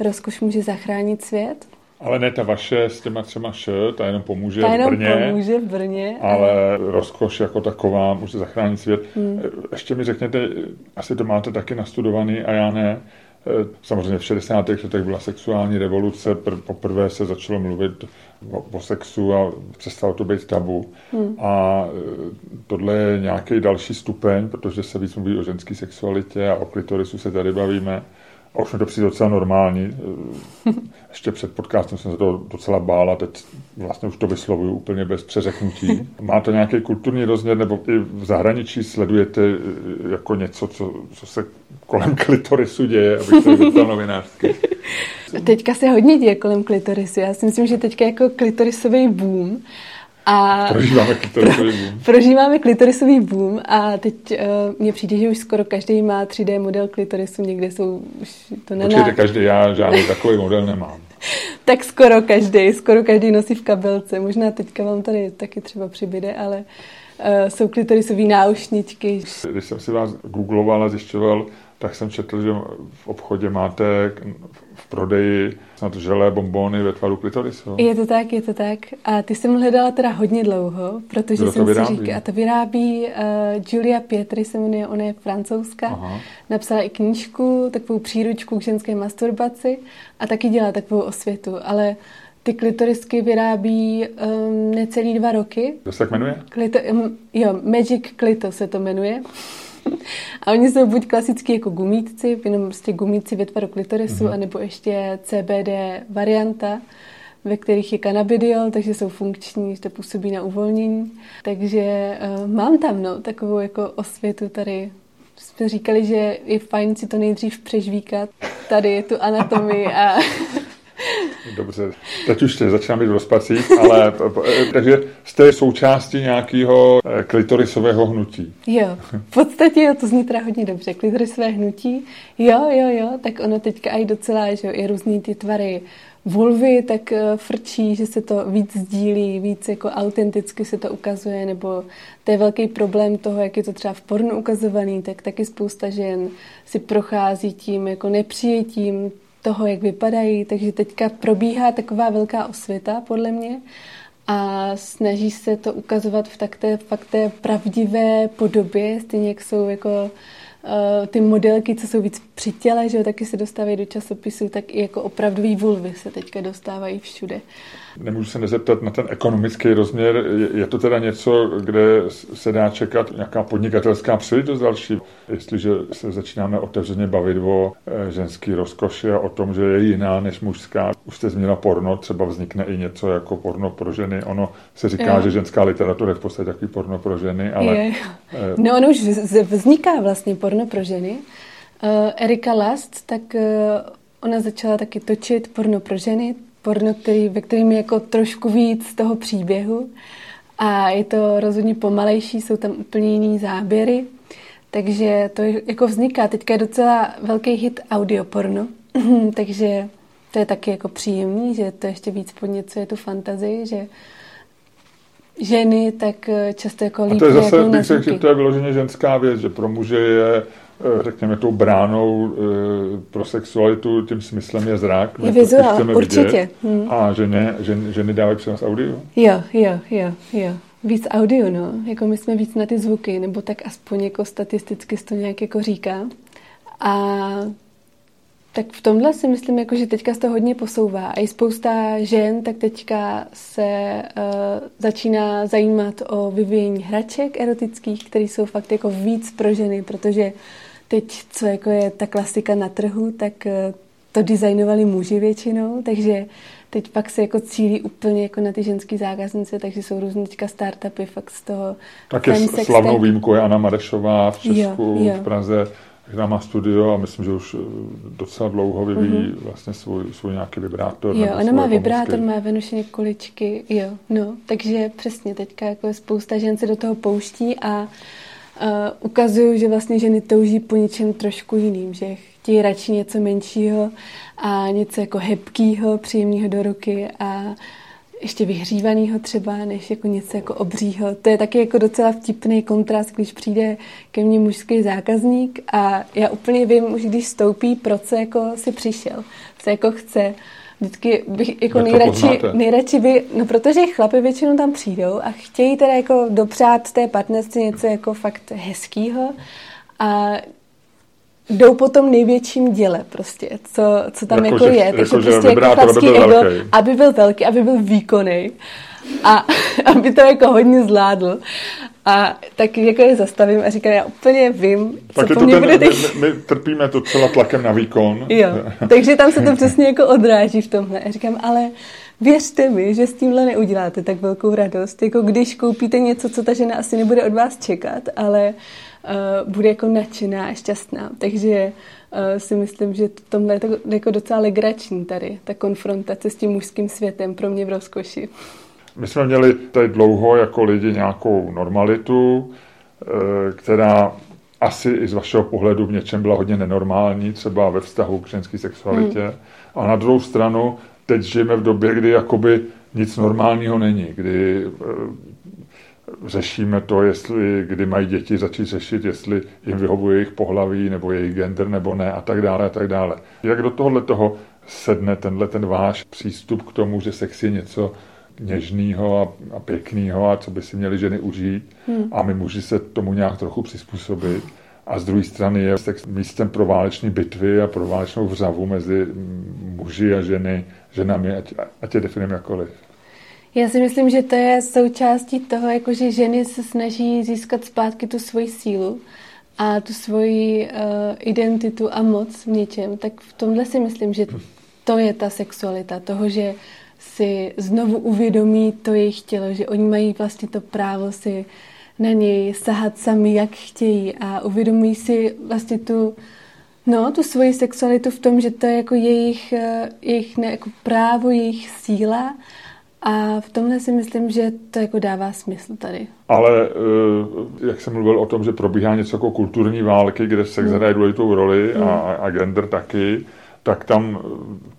rozkoš může zachránit svět. Ale ne ta vaše s těma třema š, ta jenom pomůže ta jenom v Brně. pomůže v Brně. Ale a... rozkoš jako taková může zachránit svět. Hmm. Ještě mi řekněte, asi to máte taky nastudovaný a já ne, Eh, samozřejmě v 60. letech byla sexuální revoluce, poprvé se začalo mluvit o, o sexu a přestalo to být tabu. Hmm. A eh, tohle je nějaký další stupeň, protože se víc mluví o ženské sexualitě a o klitorisu se tady bavíme. A už mi to přijde docela normální. Eh, ještě před podcastem jsem se to docela bál a teď vlastně už to vyslovuju úplně bez přeřeknutí. Má to nějaký kulturní rozměr, nebo i v zahraničí sledujete jako něco, co, co se kolem klitorisu děje, abych se zeptal novinářsky. Teďka se hodně děje kolem klitorisu. Já si myslím, že teďka jako klitorisový boom A prožíváme klitorisový boom. prožíváme klitorisový boom a teď uh, mně přijde, že už skoro každý má 3D model klitorisu, někde jsou už to na Počkejte, každý, já žádný takový model nemám. tak skoro každý, skoro každý nosí v kabelce. Možná teďka vám tady taky třeba přibyde, ale uh, jsou klitorisové náušničky. Když jsem si vás googloval a zjišťoval, tak jsem četl, že v obchodě máte v prodeji snad želé bombóny ve tvaru klitorisu. Je to tak, je to tak. A ty jsem hledala teda hodně dlouho, protože Kdo jsem si říkala, a to vyrábí uh, Julia Pietri, se jmenuje, ona je francouzská. Aha. Napsala i knížku, takovou příručku k ženské masturbaci a taky dělá takovou osvětu, ale ty klitorisky vyrábí um, necelý dva roky. To se tak jmenuje? Klito, um, jo, Magic Clito se to jmenuje. A oni jsou buď klasický jako gumítci, jenom prostě gumítci ve tvaru klitorisu, mm-hmm. anebo ještě CBD varianta, ve kterých je kanabidiol, takže jsou funkční, že to působí na uvolnění. Takže uh, mám tam no, takovou jako osvětu tady. Jsme říkali, že je fajn si to nejdřív přežvíkat, tady tu anatomii a Dobře, teď už začínám být v rozpacích, ale takže jste součástí nějakého eh, klitorisového hnutí. Jo, v podstatě jo, to zní teda hodně dobře. Klitorisové hnutí, jo, jo, jo, tak ono teďka i docela, že je různý ty tvary vulvy, tak eh, frčí, že se to víc sdílí, víc jako autenticky se to ukazuje, nebo to je velký problém toho, jak je to třeba v pornu ukazovaný, tak taky spousta žen si prochází tím jako nepřijetím toho, jak vypadají, takže teďka probíhá taková velká osvěta, podle mě, a snaží se to ukazovat v tak té, fakt té pravdivé podobě, stejně jak jsou jako uh, ty modelky, co jsou víc při těle, že jo, taky se dostávají do časopisu, tak i jako opravdový vulvy se teďka dostávají všude. Nemůžu se nezeptat na ten ekonomický rozměr. Je to teda něco, kde se dá čekat nějaká podnikatelská příležitost další? Jestliže se začínáme otevřeně bavit o eh, ženský rozkoši a o tom, že je jiná než mužská. Už jste zmínila porno, třeba vznikne i něco jako porno pro ženy. Ono se říká, jo. že ženská literatura je v podstatě takový porno pro ženy, ale... Je. Eh, no ono už vzniká vlastně porno pro ženy. Uh, Erika Last, tak ona začala taky točit porno pro ženy, porno, který, ve kterém je jako trošku víc toho příběhu. A je to rozhodně pomalejší, jsou tam úplně jiný záběry, takže to jako vzniká. Teďka je docela velký hit audioporno, takže to je taky jako příjemný, že to ještě víc podněcuje tu fantazii, že ženy tak často jako líp A to je zase, bych řekl, že to je vyloženě ženská věc, že pro muže je řekněme, tou bránou e, pro sexualitu, tím smyslem je zrak. Je vizuál, určitě. Hmm. A ženy, ženy, ženy dávají přenos audio? Jo, jo, jo, jo. Víc audio, no. Jako my jsme víc na ty zvuky, nebo tak aspoň jako statisticky to nějak jako říká. A tak v tomhle si myslím, jako, že teďka se to hodně posouvá. A i spousta žen tak teďka se uh, začíná zajímat o vyvíjení hraček erotických, které jsou fakt jako víc pro ženy, protože teď, co jako je ta klasika na trhu, tak uh, to designovali muži většinou, takže teď pak se jako cílí úplně jako na ty ženské zákaznice, takže jsou různé teďka startupy fakt z toho. Tak je slavnou výjimkou je Anna Marešová v Česku, jo, jo. v Praze která má studio a myslím, že už eh, docela dlouho vyvíjí mm-hmm. vlastně svůj, svůj nějaký vibrátor. Jo, ona má vibrátor, má venušeně kuličky, jo, no, takže přesně teďka jako spousta žen se do toho pouští a uh, ukazují, že vlastně ženy touží po něčem trošku jiným, že chtějí radši něco menšího a něco jako hebkýho, příjemného do ruky a ještě vyhřívanýho třeba, než jako něco jako obřího. To je taky jako docela vtipný kontrast, když přijde ke mně mužský zákazník a já úplně vím, už když stoupí, proč se jako si přišel, co jako chce. Vždycky bych jako nejradši, nejradši by, no protože chlapy většinou tam přijdou a chtějí teda jako dopřát té partnerce něco jako fakt hezkýho a jdou po tom největším děle prostě, co, co tam jako, jako je. Takže jako, prostě jako chlapský aby byl, ego, aby byl velký, aby byl výkonný a aby to jako hodně zvládl. A tak jako je zastavím a říkám, já úplně vím, tak co po mně bude teď. My, my, trpíme to celá tlakem na výkon. Jo, takže tam se to přesně jako odráží v tomhle. A říkám, ale věřte mi, že s tímhle neuděláte tak velkou radost, jako když koupíte něco, co ta žena asi nebude od vás čekat, ale uh, bude jako nadšená a šťastná. Takže uh, si myslím, že tomhle je to jako docela legrační tady, ta konfrontace s tím mužským světem pro mě v rozkoši. My jsme měli tady dlouho jako lidi nějakou normalitu, eh, která asi i z vašeho pohledu v něčem byla hodně nenormální, třeba ve vztahu k ženské sexualitě. Hmm. A na druhou stranu, teď žijeme v době, kdy jakoby nic normálního není, kdy eh, řešíme to, jestli, kdy mají děti začít řešit, jestli jim vyhovuje jejich pohlaví, nebo jejich gender, nebo ne, a tak dále, a tak dále. Jak do tohohle toho sedne tenhle ten váš přístup k tomu, že sex je něco něžného a, a pěkného a co by si měli ženy užít hmm. a my muži se tomu nějak trochu přizpůsobit. A z druhé strany je sex místem pro váleční bitvy a pro válečnou vřavu mezi muži a ženy, ženami, ať, ať je definujeme jakkoliv. Já si myslím, že to je součástí toho, jako že ženy se snaží získat zpátky tu svoji sílu a tu svoji uh, identitu a moc v něčem, tak v tomhle si myslím, že to je ta sexualita, toho, že si znovu uvědomí to jejich tělo, že oni mají vlastně to právo si na něj sahat sami, jak chtějí a uvědomují si vlastně tu, no, tu svoji sexualitu v tom, že to je jako jejich, eh, jejich ne, jako právo, jejich síla a v tomhle si myslím, že to jako dává smysl tady. Ale eh, jak jsem mluvil o tom, že probíhá něco jako kulturní války, kde sex hmm. hraje důležitou roli hmm. a, a gender taky, tak tam eh,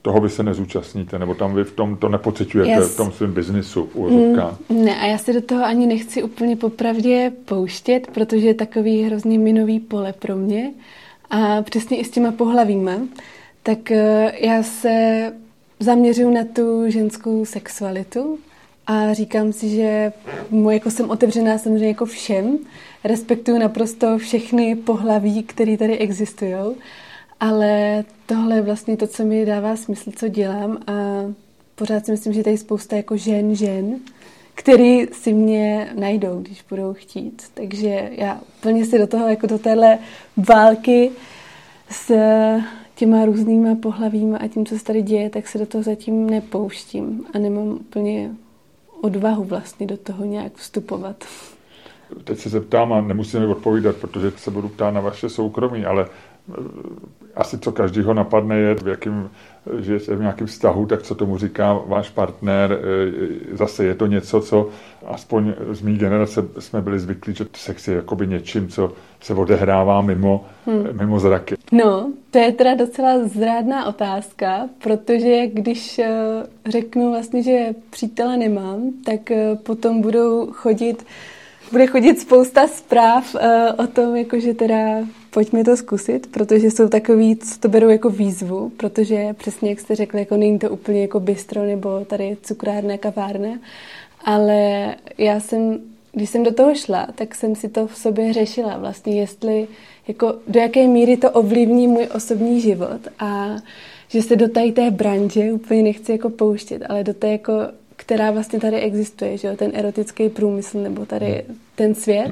toho vy se nezúčastníte, nebo tam vy v tom to nepocitujete v tom svém biznisu u mm, Ne, a já se do toho ani nechci úplně popravdě pouštět, protože je takový hrozně minový pole pro mě. A přesně i s těma pohlavíma. Tak eh, já se zaměřuju na tu ženskou sexualitu a říkám si, že mu jako jsem otevřená samozřejmě jako všem, respektuju naprosto všechny pohlaví, které tady existují, ale tohle je vlastně to, co mi dává smysl, co dělám a pořád si myslím, že tady je spousta jako žen, žen, který si mě najdou, když budou chtít. Takže já plně si do toho, jako do téhle války s těma různýma pohlavíma a tím, co se tady děje, tak se do toho zatím nepouštím a nemám úplně odvahu vlastně do toho nějak vstupovat. Teď se zeptám a nemusíme odpovídat, protože se budu ptát na vaše soukromí, ale asi co každýho napadne je, v jakém žijete v nějakém vztahu, tak co tomu říká váš partner. E, zase je to něco, co aspoň z mý generace jsme byli zvyklí, že sex je jakoby něčím, co se odehrává mimo, hmm. mimo zraky. No, to je teda docela zrádná otázka, protože když e, řeknu vlastně, že přítele nemám, tak e, potom budou chodit bude chodit spousta zpráv uh, o tom, jako že teda pojďme to zkusit, protože jsou takový, co to berou jako výzvu, protože přesně jak jste řekli, jako není to úplně jako bistro nebo tady cukrárna, kavárna, ale já jsem, když jsem do toho šla, tak jsem si to v sobě řešila vlastně, jestli jako do jaké míry to ovlivní můj osobní život a že se do tady té branže úplně nechci jako pouštět, ale do té jako která vlastně tady existuje, že jo? ten erotický průmysl nebo tady ten svět.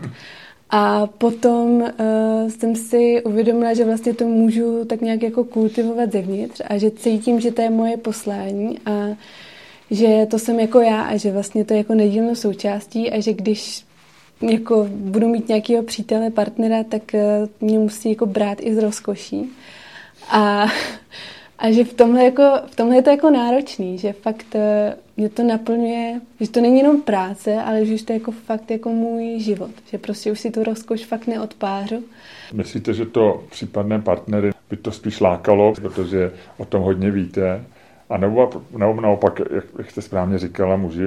A potom uh, jsem si uvědomila, že vlastně to můžu tak nějak jako kultivovat zevnitř a že cítím, že to je moje poslání a že to jsem jako já a že vlastně to je jako nedílnou součástí a že když jako budu mít nějakého přítele, partnera, tak uh, mě musí jako brát i z rozkoší. A a že v tomhle, jako, v tomhle je to jako náročný, že fakt eh, mě to naplňuje, že to není jenom práce, ale že to je jako fakt jako můj život. Že prostě už si tu rozkoš fakt neodpářu. Myslíte, že to případné partnery by to spíš lákalo, protože o tom hodně víte? A nebo, nebo naopak, jak, jak jste správně říkala, muži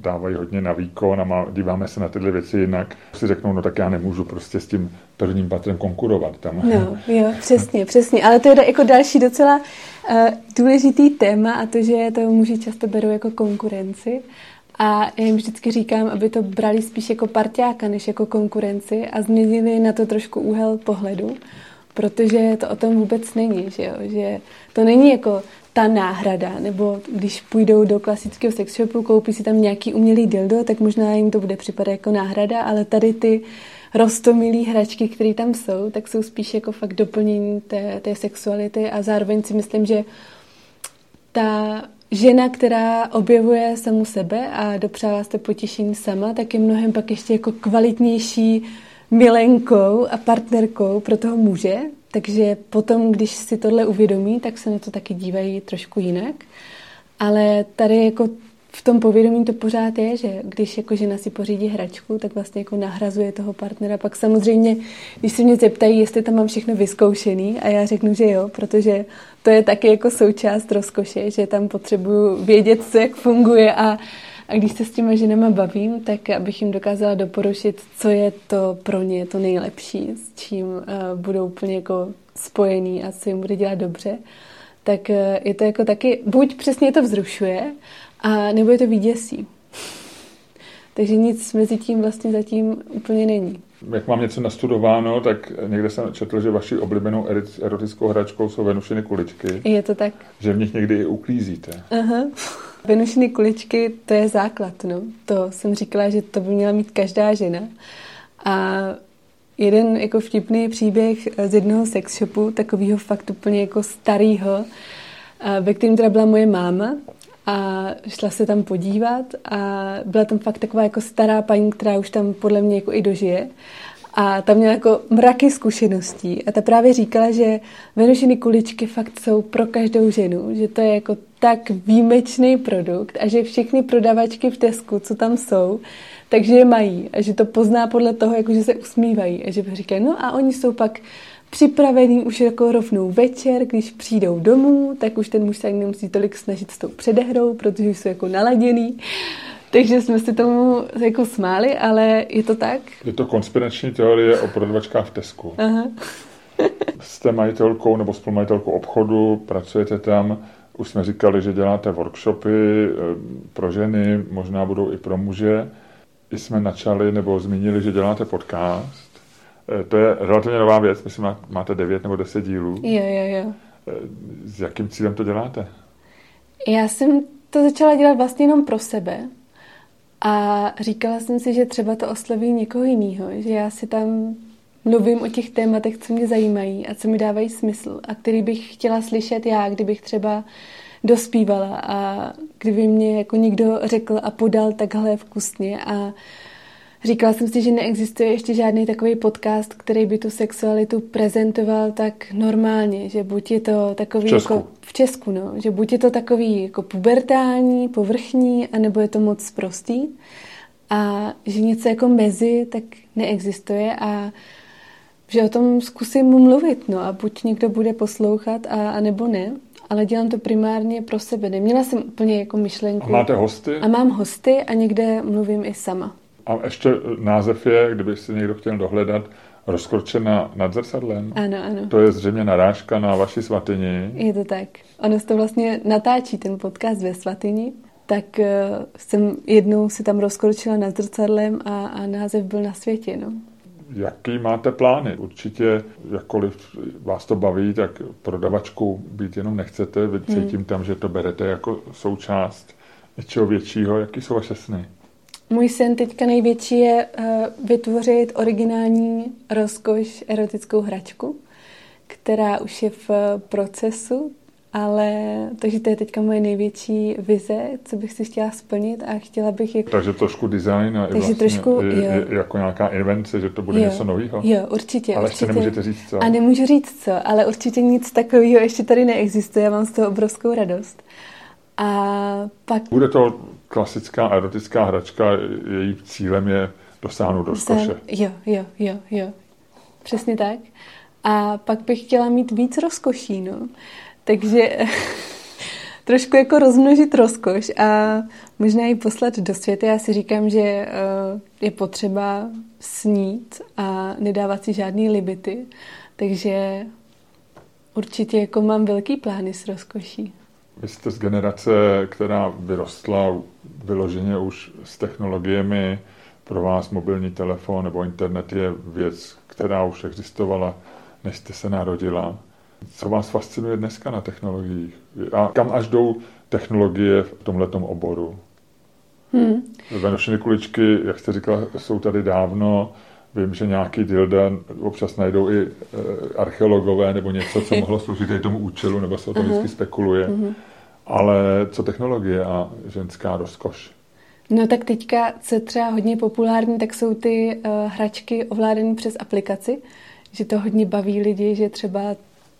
dávají hodně na výkon a má, díváme se na tyhle věci jinak. Si řeknou, no tak já nemůžu prostě s tím prvním patrem konkurovat. Tam. No, jo, přesně, přesně. Ale to je jako další docela uh, důležitý téma a to, že to muži často berou jako konkurenci. A já jim vždycky říkám, aby to brali spíš jako parťáka, než jako konkurenci a změnili na to trošku úhel pohledu, protože to o tom vůbec není, že, jo? že to není jako ta náhrada, nebo když půjdou do klasického sex shopu, koupí si tam nějaký umělý dildo, tak možná jim to bude připadat jako náhrada, ale tady ty rostomilý hračky, které tam jsou, tak jsou spíš jako fakt doplnění té, té sexuality a zároveň si myslím, že ta žena, která objevuje samu sebe a dopřává se potěšení sama, tak je mnohem pak ještě jako kvalitnější milenkou a partnerkou pro toho muže, takže potom, když si tohle uvědomí, tak se na to taky dívají trošku jinak. Ale tady jako v tom povědomí to pořád je, že když jako žena si pořídí hračku, tak vlastně jako nahrazuje toho partnera. Pak samozřejmě, když se mě zeptají, jestli tam mám všechno vyzkoušený a já řeknu, že jo, protože to je taky jako součást rozkoše, že tam potřebuju vědět, co jak funguje a, a když se s těma ženama bavím, tak abych jim dokázala doporučit, co je to pro ně to nejlepší, s čím uh, budou úplně jako spojený a co jim bude dělat dobře, tak uh, je to jako taky, buď přesně to vzrušuje, a nebo je to výděsí. Takže nic mezi tím vlastně zatím úplně není. Jak mám něco nastudováno, tak někde jsem četl, že vaší oblíbenou erotickou hračkou jsou venušiny kuličky. Je to tak. Že v nich někdy i uklízíte. Aha. Venušiny kuličky, to je základ, no. To jsem říkala, že to by měla mít každá žena. A jeden jako vtipný příběh z jednoho sex shopu, takového fakt úplně jako starého, ve kterém teda byla moje máma a šla se tam podívat a byla tam fakt taková jako stará paní, která už tam podle mě jako i dožije. A tam měla jako mraky zkušeností. A ta právě říkala, že venušiny kuličky fakt jsou pro každou ženu, že to je jako tak výjimečný produkt a že všechny prodavačky v Tesku, co tam jsou, takže je mají a že to pozná podle toho, jako že se usmívají a že říkají, no a oni jsou pak připravený už jako rovnou večer, když přijdou domů, tak už ten muž se nemusí tolik snažit s tou předehrou, protože už jsou jako naladěný. Takže jsme si tomu jako smáli, ale je to tak. Je to konspirační teorie o prodavačkách v Tesku. Aha. Jste majitelkou nebo spolumajitelkou obchodu, pracujete tam, už jsme říkali, že děláte workshopy eh, pro ženy, možná budou i pro muže. I jsme načali nebo zmínili, že děláte podcast. Eh, to je relativně nová věc, myslím, máte 9 nebo 10 dílů. Jo, jo, jo. Eh, s jakým cílem to děláte? Já jsem to začala dělat vlastně jenom pro sebe. A říkala jsem si, že třeba to osloví někoho jiného, že já si tam mluvím o těch tématech, co mě zajímají a co mi dávají smysl a který bych chtěla slyšet já, kdybych třeba dospívala a kdyby mě jako někdo řekl a podal takhle vkusně a Říkala jsem si, že neexistuje ještě žádný takový podcast, který by tu sexualitu prezentoval tak normálně, že buď je to takový v Česku. jako v Česku, no, že buď je to takový jako pubertální, povrchní, anebo je to moc prostý a že něco jako mezi tak neexistuje a že o tom zkusím mu mluvit, no a buď někdo bude poslouchat a, a nebo ne, ale dělám to primárně pro sebe. Neměla jsem úplně jako myšlenku. A máte hosty? A mám hosty a někde mluvím i sama. A ještě název je, kdyby si někdo chtěl dohledat, rozkročena nad zrcadlem. Ano, ano. To je zřejmě narážka na vaši svatyni. Je to tak. Ono se to vlastně natáčí, ten podcast ve svatyni. Tak uh, jsem jednou si tam rozkročila nad zrcadlem a, a název byl na světě. No. Jaký máte plány? Určitě, jakkoliv vás to baví, tak prodavačku být jenom nechcete. Vy hmm. cítím tam, že to berete jako součást něčeho většího. Jaký jsou vaše sny? Můj sen teďka největší je uh, vytvořit originální rozkoš erotickou hračku, která už je v procesu, ale takže to je teďka moje největší vize, co bych si chtěla splnit a chtěla bych... Jak... Takže trošku design a takže vlastně trošku, i, jo. jako nějaká invence, že to bude jo. něco nového? Jo, určitě. Ale určitě. ještě nemůžete říct co. A nemůžu říct co, ale určitě nic takového ještě tady neexistuje. Já mám z toho obrovskou radost. A pak... Bude to klasická erotická hračka, její cílem je dosáhnout rozkoše. Jo, jo, jo, jo. Přesně tak. A pak bych chtěla mít víc rozkoší, no. Takže trošku jako rozmnožit rozkoš a možná ji poslat do světa. Já si říkám, že eh, je potřeba snít a nedávat si žádný limity. Takže určitě jako mám velký plány s rozkoší. Vy jste z generace, která vyrostla vyloženě už s technologiemi. Pro vás mobilní telefon nebo internet je věc, která už existovala, než jste se narodila. Co vás fascinuje dneska na technologiích? A kam až jdou technologie v tomhletom oboru? Hmm. Venušiny kuličky, jak jste říkala, jsou tady dávno. Vím, že nějaký dilda občas najdou i e, archeologové nebo něco, co mohlo sloužit i tomu účelu, nebo se o tom vždycky spekuluje. Uh-huh. Ale co technologie a ženská rozkoš? No tak teďka, co třeba hodně populární, tak jsou ty uh, hračky ovládané přes aplikaci, že to hodně baví lidi, že třeba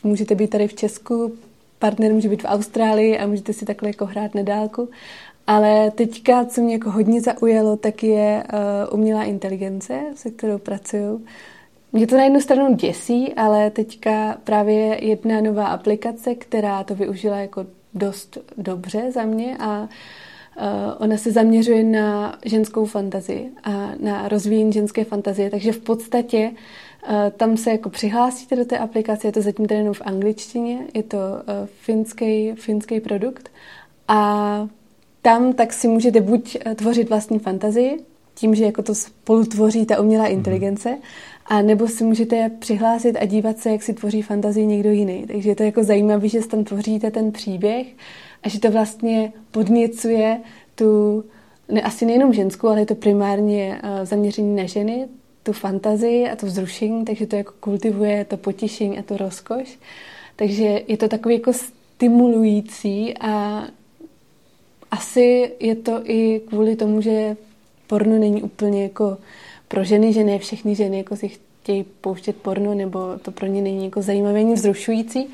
můžete být tady v Česku, partner může být v Austrálii a můžete si takhle jako hrát na dálku. Ale teďka, co mě jako hodně zaujalo, tak je uh, umělá inteligence, se kterou pracuju. Mě to na jednu stranu děsí, ale teďka právě jedna nová aplikace, která to využila jako dost dobře za mě a ona se zaměřuje na ženskou fantazii a na rozvíjení ženské fantazie, takže v podstatě uh, tam se jako přihlásíte do té aplikace, je to zatím tady jenom v angličtině, je to finský, finský produkt a tam tak si můžete buď tvořit vlastní fantazii, tím, že jako to spolu tvoří ta umělá mhm. inteligence, a nebo si můžete přihlásit a dívat se, jak si tvoří fantazii někdo jiný. Takže je to jako zajímavé, že tam tvoříte ten příběh a že to vlastně podněcuje tu, ne, asi nejenom ženskou, ale je to primárně uh, zaměření na ženy, tu fantazii a to vzrušení, takže to jako kultivuje to potěšení a tu rozkoš. Takže je to takový jako stimulující a asi je to i kvůli tomu, že porno není úplně jako pro ženy, že ne všechny ženy jako si chtějí pouštět porno, nebo to pro ně není jako zajímavé ani vzrušující.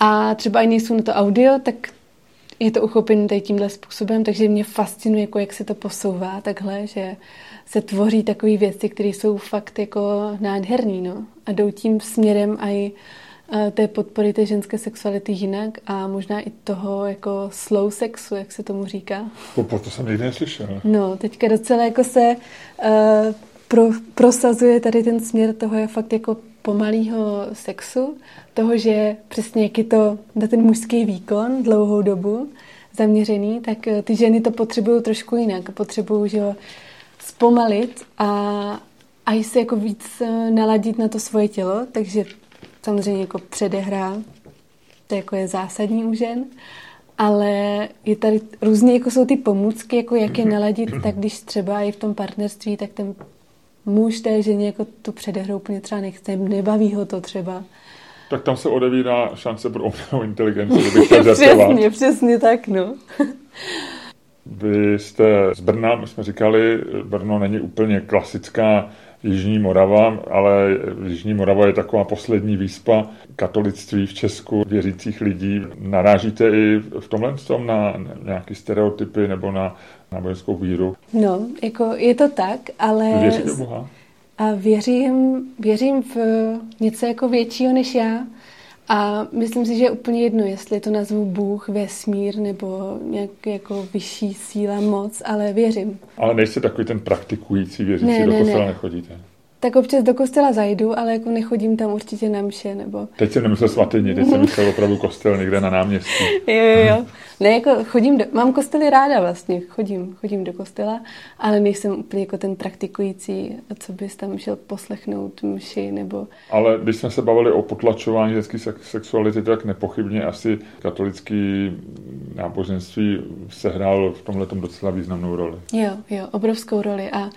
A třeba i nejsou na to audio, tak je to uchopené tady tímhle způsobem, takže mě fascinuje, jako jak se to posouvá takhle, že se tvoří takové věci, které jsou fakt jako nádherný, no. A jdou tím směrem i té podpory té ženské sexuality jinak a možná i toho jako slow sexu, jak se tomu říká. To, to jsem nikdy neslyšel. No, teďka docela jako se uh, pro, prosazuje tady ten směr toho je fakt jako pomalého sexu, toho, že přesně jak je to na ten mužský výkon dlouhou dobu zaměřený, tak eh, ty ženy to potřebují trošku jinak. Potřebují, že zpomalit a, a i se jako víc eh, naladit na to svoje tělo, takže samozřejmě jako předehra, to jako je zásadní u žen, ale je tady různě, jako jsou ty pomůcky, jako jak je naladit, tak když třeba i v tom partnerství, tak ten muž té ženě jako tu předehru úplně třeba nechce, nebaví ho to třeba. Tak tam se odevírá šance pro umělou inteligenci, kdybych Přesně, přesně tak, no. Vy jste z Brna, my jsme říkali, Brno není úplně klasická Jižní Morava, ale Jižní Morava je taková poslední výspa katolictví v Česku, věřících lidí. Narážíte i v tomhle tom na nějaké stereotypy nebo na náboženskou víru? No, jako je to tak, ale... Věříte Boha? A věřím, věřím v něco jako většího než já. A myslím si, že je úplně jedno, jestli to nazvu Bůh, vesmír nebo nějak jako vyšší síla, moc, ale věřím. Ale nejste takový ten praktikující věřící, ne, do kostela ne. nechodíte? Tak občas do kostela zajdu, ale jako nechodím tam určitě na mše, nebo... Teď jsem nemyslel svatyni, teď jsem myslel opravdu kostel někde na náměstí. jo, jo, jo. Ne, jako chodím, do, mám kostely ráda vlastně, chodím, chodím do kostela, ale nejsem úplně jako ten praktikující, co bys tam šel poslechnout mši, nebo... Ale když jsme se bavili o potlačování ženské sexuality, tak nepochybně asi katolický náboženství sehrál v tomhle docela významnou roli. Jo, jo, obrovskou roli a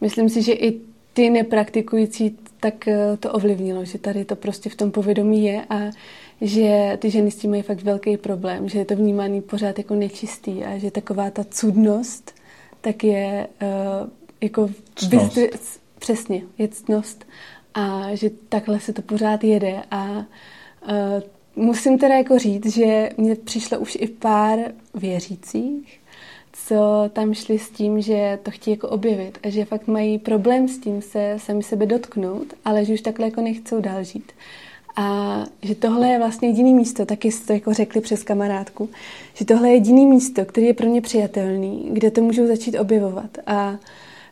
myslím si, že i ty nepraktikující, tak eh, to ovlivnilo, že tady to prostě v tom povědomí je a že ty ženy s tím mají fakt velký problém, že je to vnímaný pořád jako nečistý a že taková ta cudnost tak je uh, jako vyzdr... přesně, je ctnost a že takhle se to pořád jede a uh, musím teda jako říct, že mně přišlo už i pár věřících, co tam šli s tím, že to chtějí jako objevit a že fakt mají problém s tím se sami sebe dotknout, ale že už takhle jako nechcou dál žít. A že tohle je vlastně jediný místo, taky jste to jako řekli přes kamarádku, že tohle je jediný místo, který je pro ně přijatelný, kde to můžou začít objevovat. A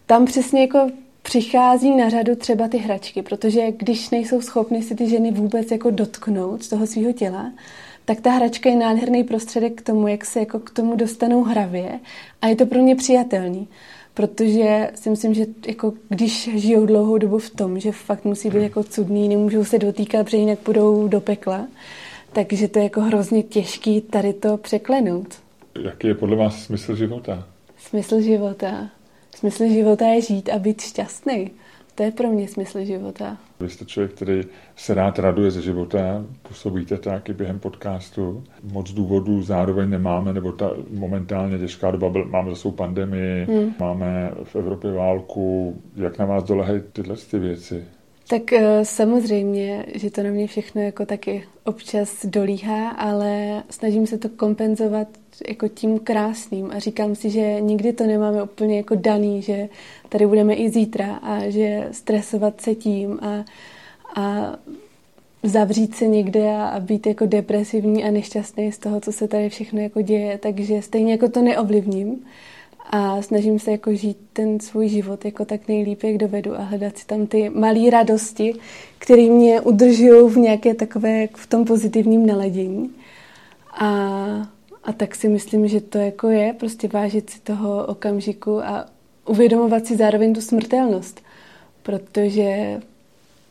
tam přesně jako přichází na řadu třeba ty hračky, protože když nejsou schopny si ty ženy vůbec jako dotknout z toho svého těla, tak ta hračka je nádherný prostředek k tomu, jak se jako k tomu dostanou hravě a je to pro ně přijatelný. Protože si myslím, že jako když žijou dlouhou dobu v tom, že fakt musí být jako cudný, nemůžou se dotýkat, protože jinak půjdou do pekla, takže to je jako hrozně těžký tady to překlenout. Jaký je podle vás smysl života? Smysl života? Smysl života je žít a být šťastný. To je pro mě smysl života. Vy jste člověk, který se rád raduje ze života, působíte tak i během podcastu. Moc důvodů zároveň nemáme, nebo ta momentálně těžká doba, byl, máme zase pandemii, hmm. máme v Evropě válku. Jak na vás dolehají tyhle ty věci? Tak eh, samozřejmě, že to na mě všechno jako taky občas dolíhá, ale snažím se to kompenzovat jako tím krásným. A říkám si, že nikdy to nemáme úplně jako daný, že tady budeme i zítra a že stresovat se tím a, a zavřít se někde a, a být jako depresivní a nešťastný z toho, co se tady všechno jako děje, takže stejně jako to neovlivním a snažím se jako žít ten svůj život jako tak nejlíp, jak dovedu a hledat si tam ty malé radosti, které mě udržují v nějaké takové, v tom pozitivním naladění. A, a tak si myslím, že to jako je, prostě vážit si toho okamžiku a uvědomovat si zároveň tu smrtelnost, protože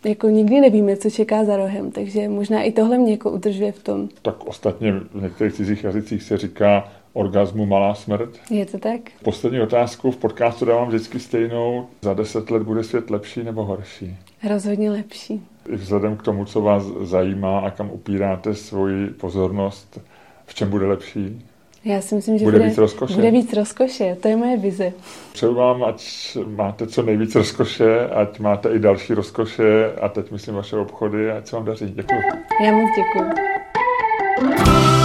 jako nikdy nevíme, co čeká za rohem, takže možná i tohle mě jako udržuje v tom. Tak ostatně v některých cizích jazycích se říká orgazmu malá smrt. Je to tak? Poslední otázku v podcastu dávám vždycky stejnou. Za deset let bude svět lepší nebo horší? Rozhodně lepší. I vzhledem k tomu, co vás zajímá a kam upíráte svoji pozornost, v čem bude lepší? Já si myslím, že bude, bude víc rozkoše. Bude víc rozkoše, to je moje vize. Přeju vám, ať máte co nejvíc rozkoše, ať máte i další rozkoše a teď myslím vaše obchody, ať se vám daří. Děkuji. Já moc děkuji.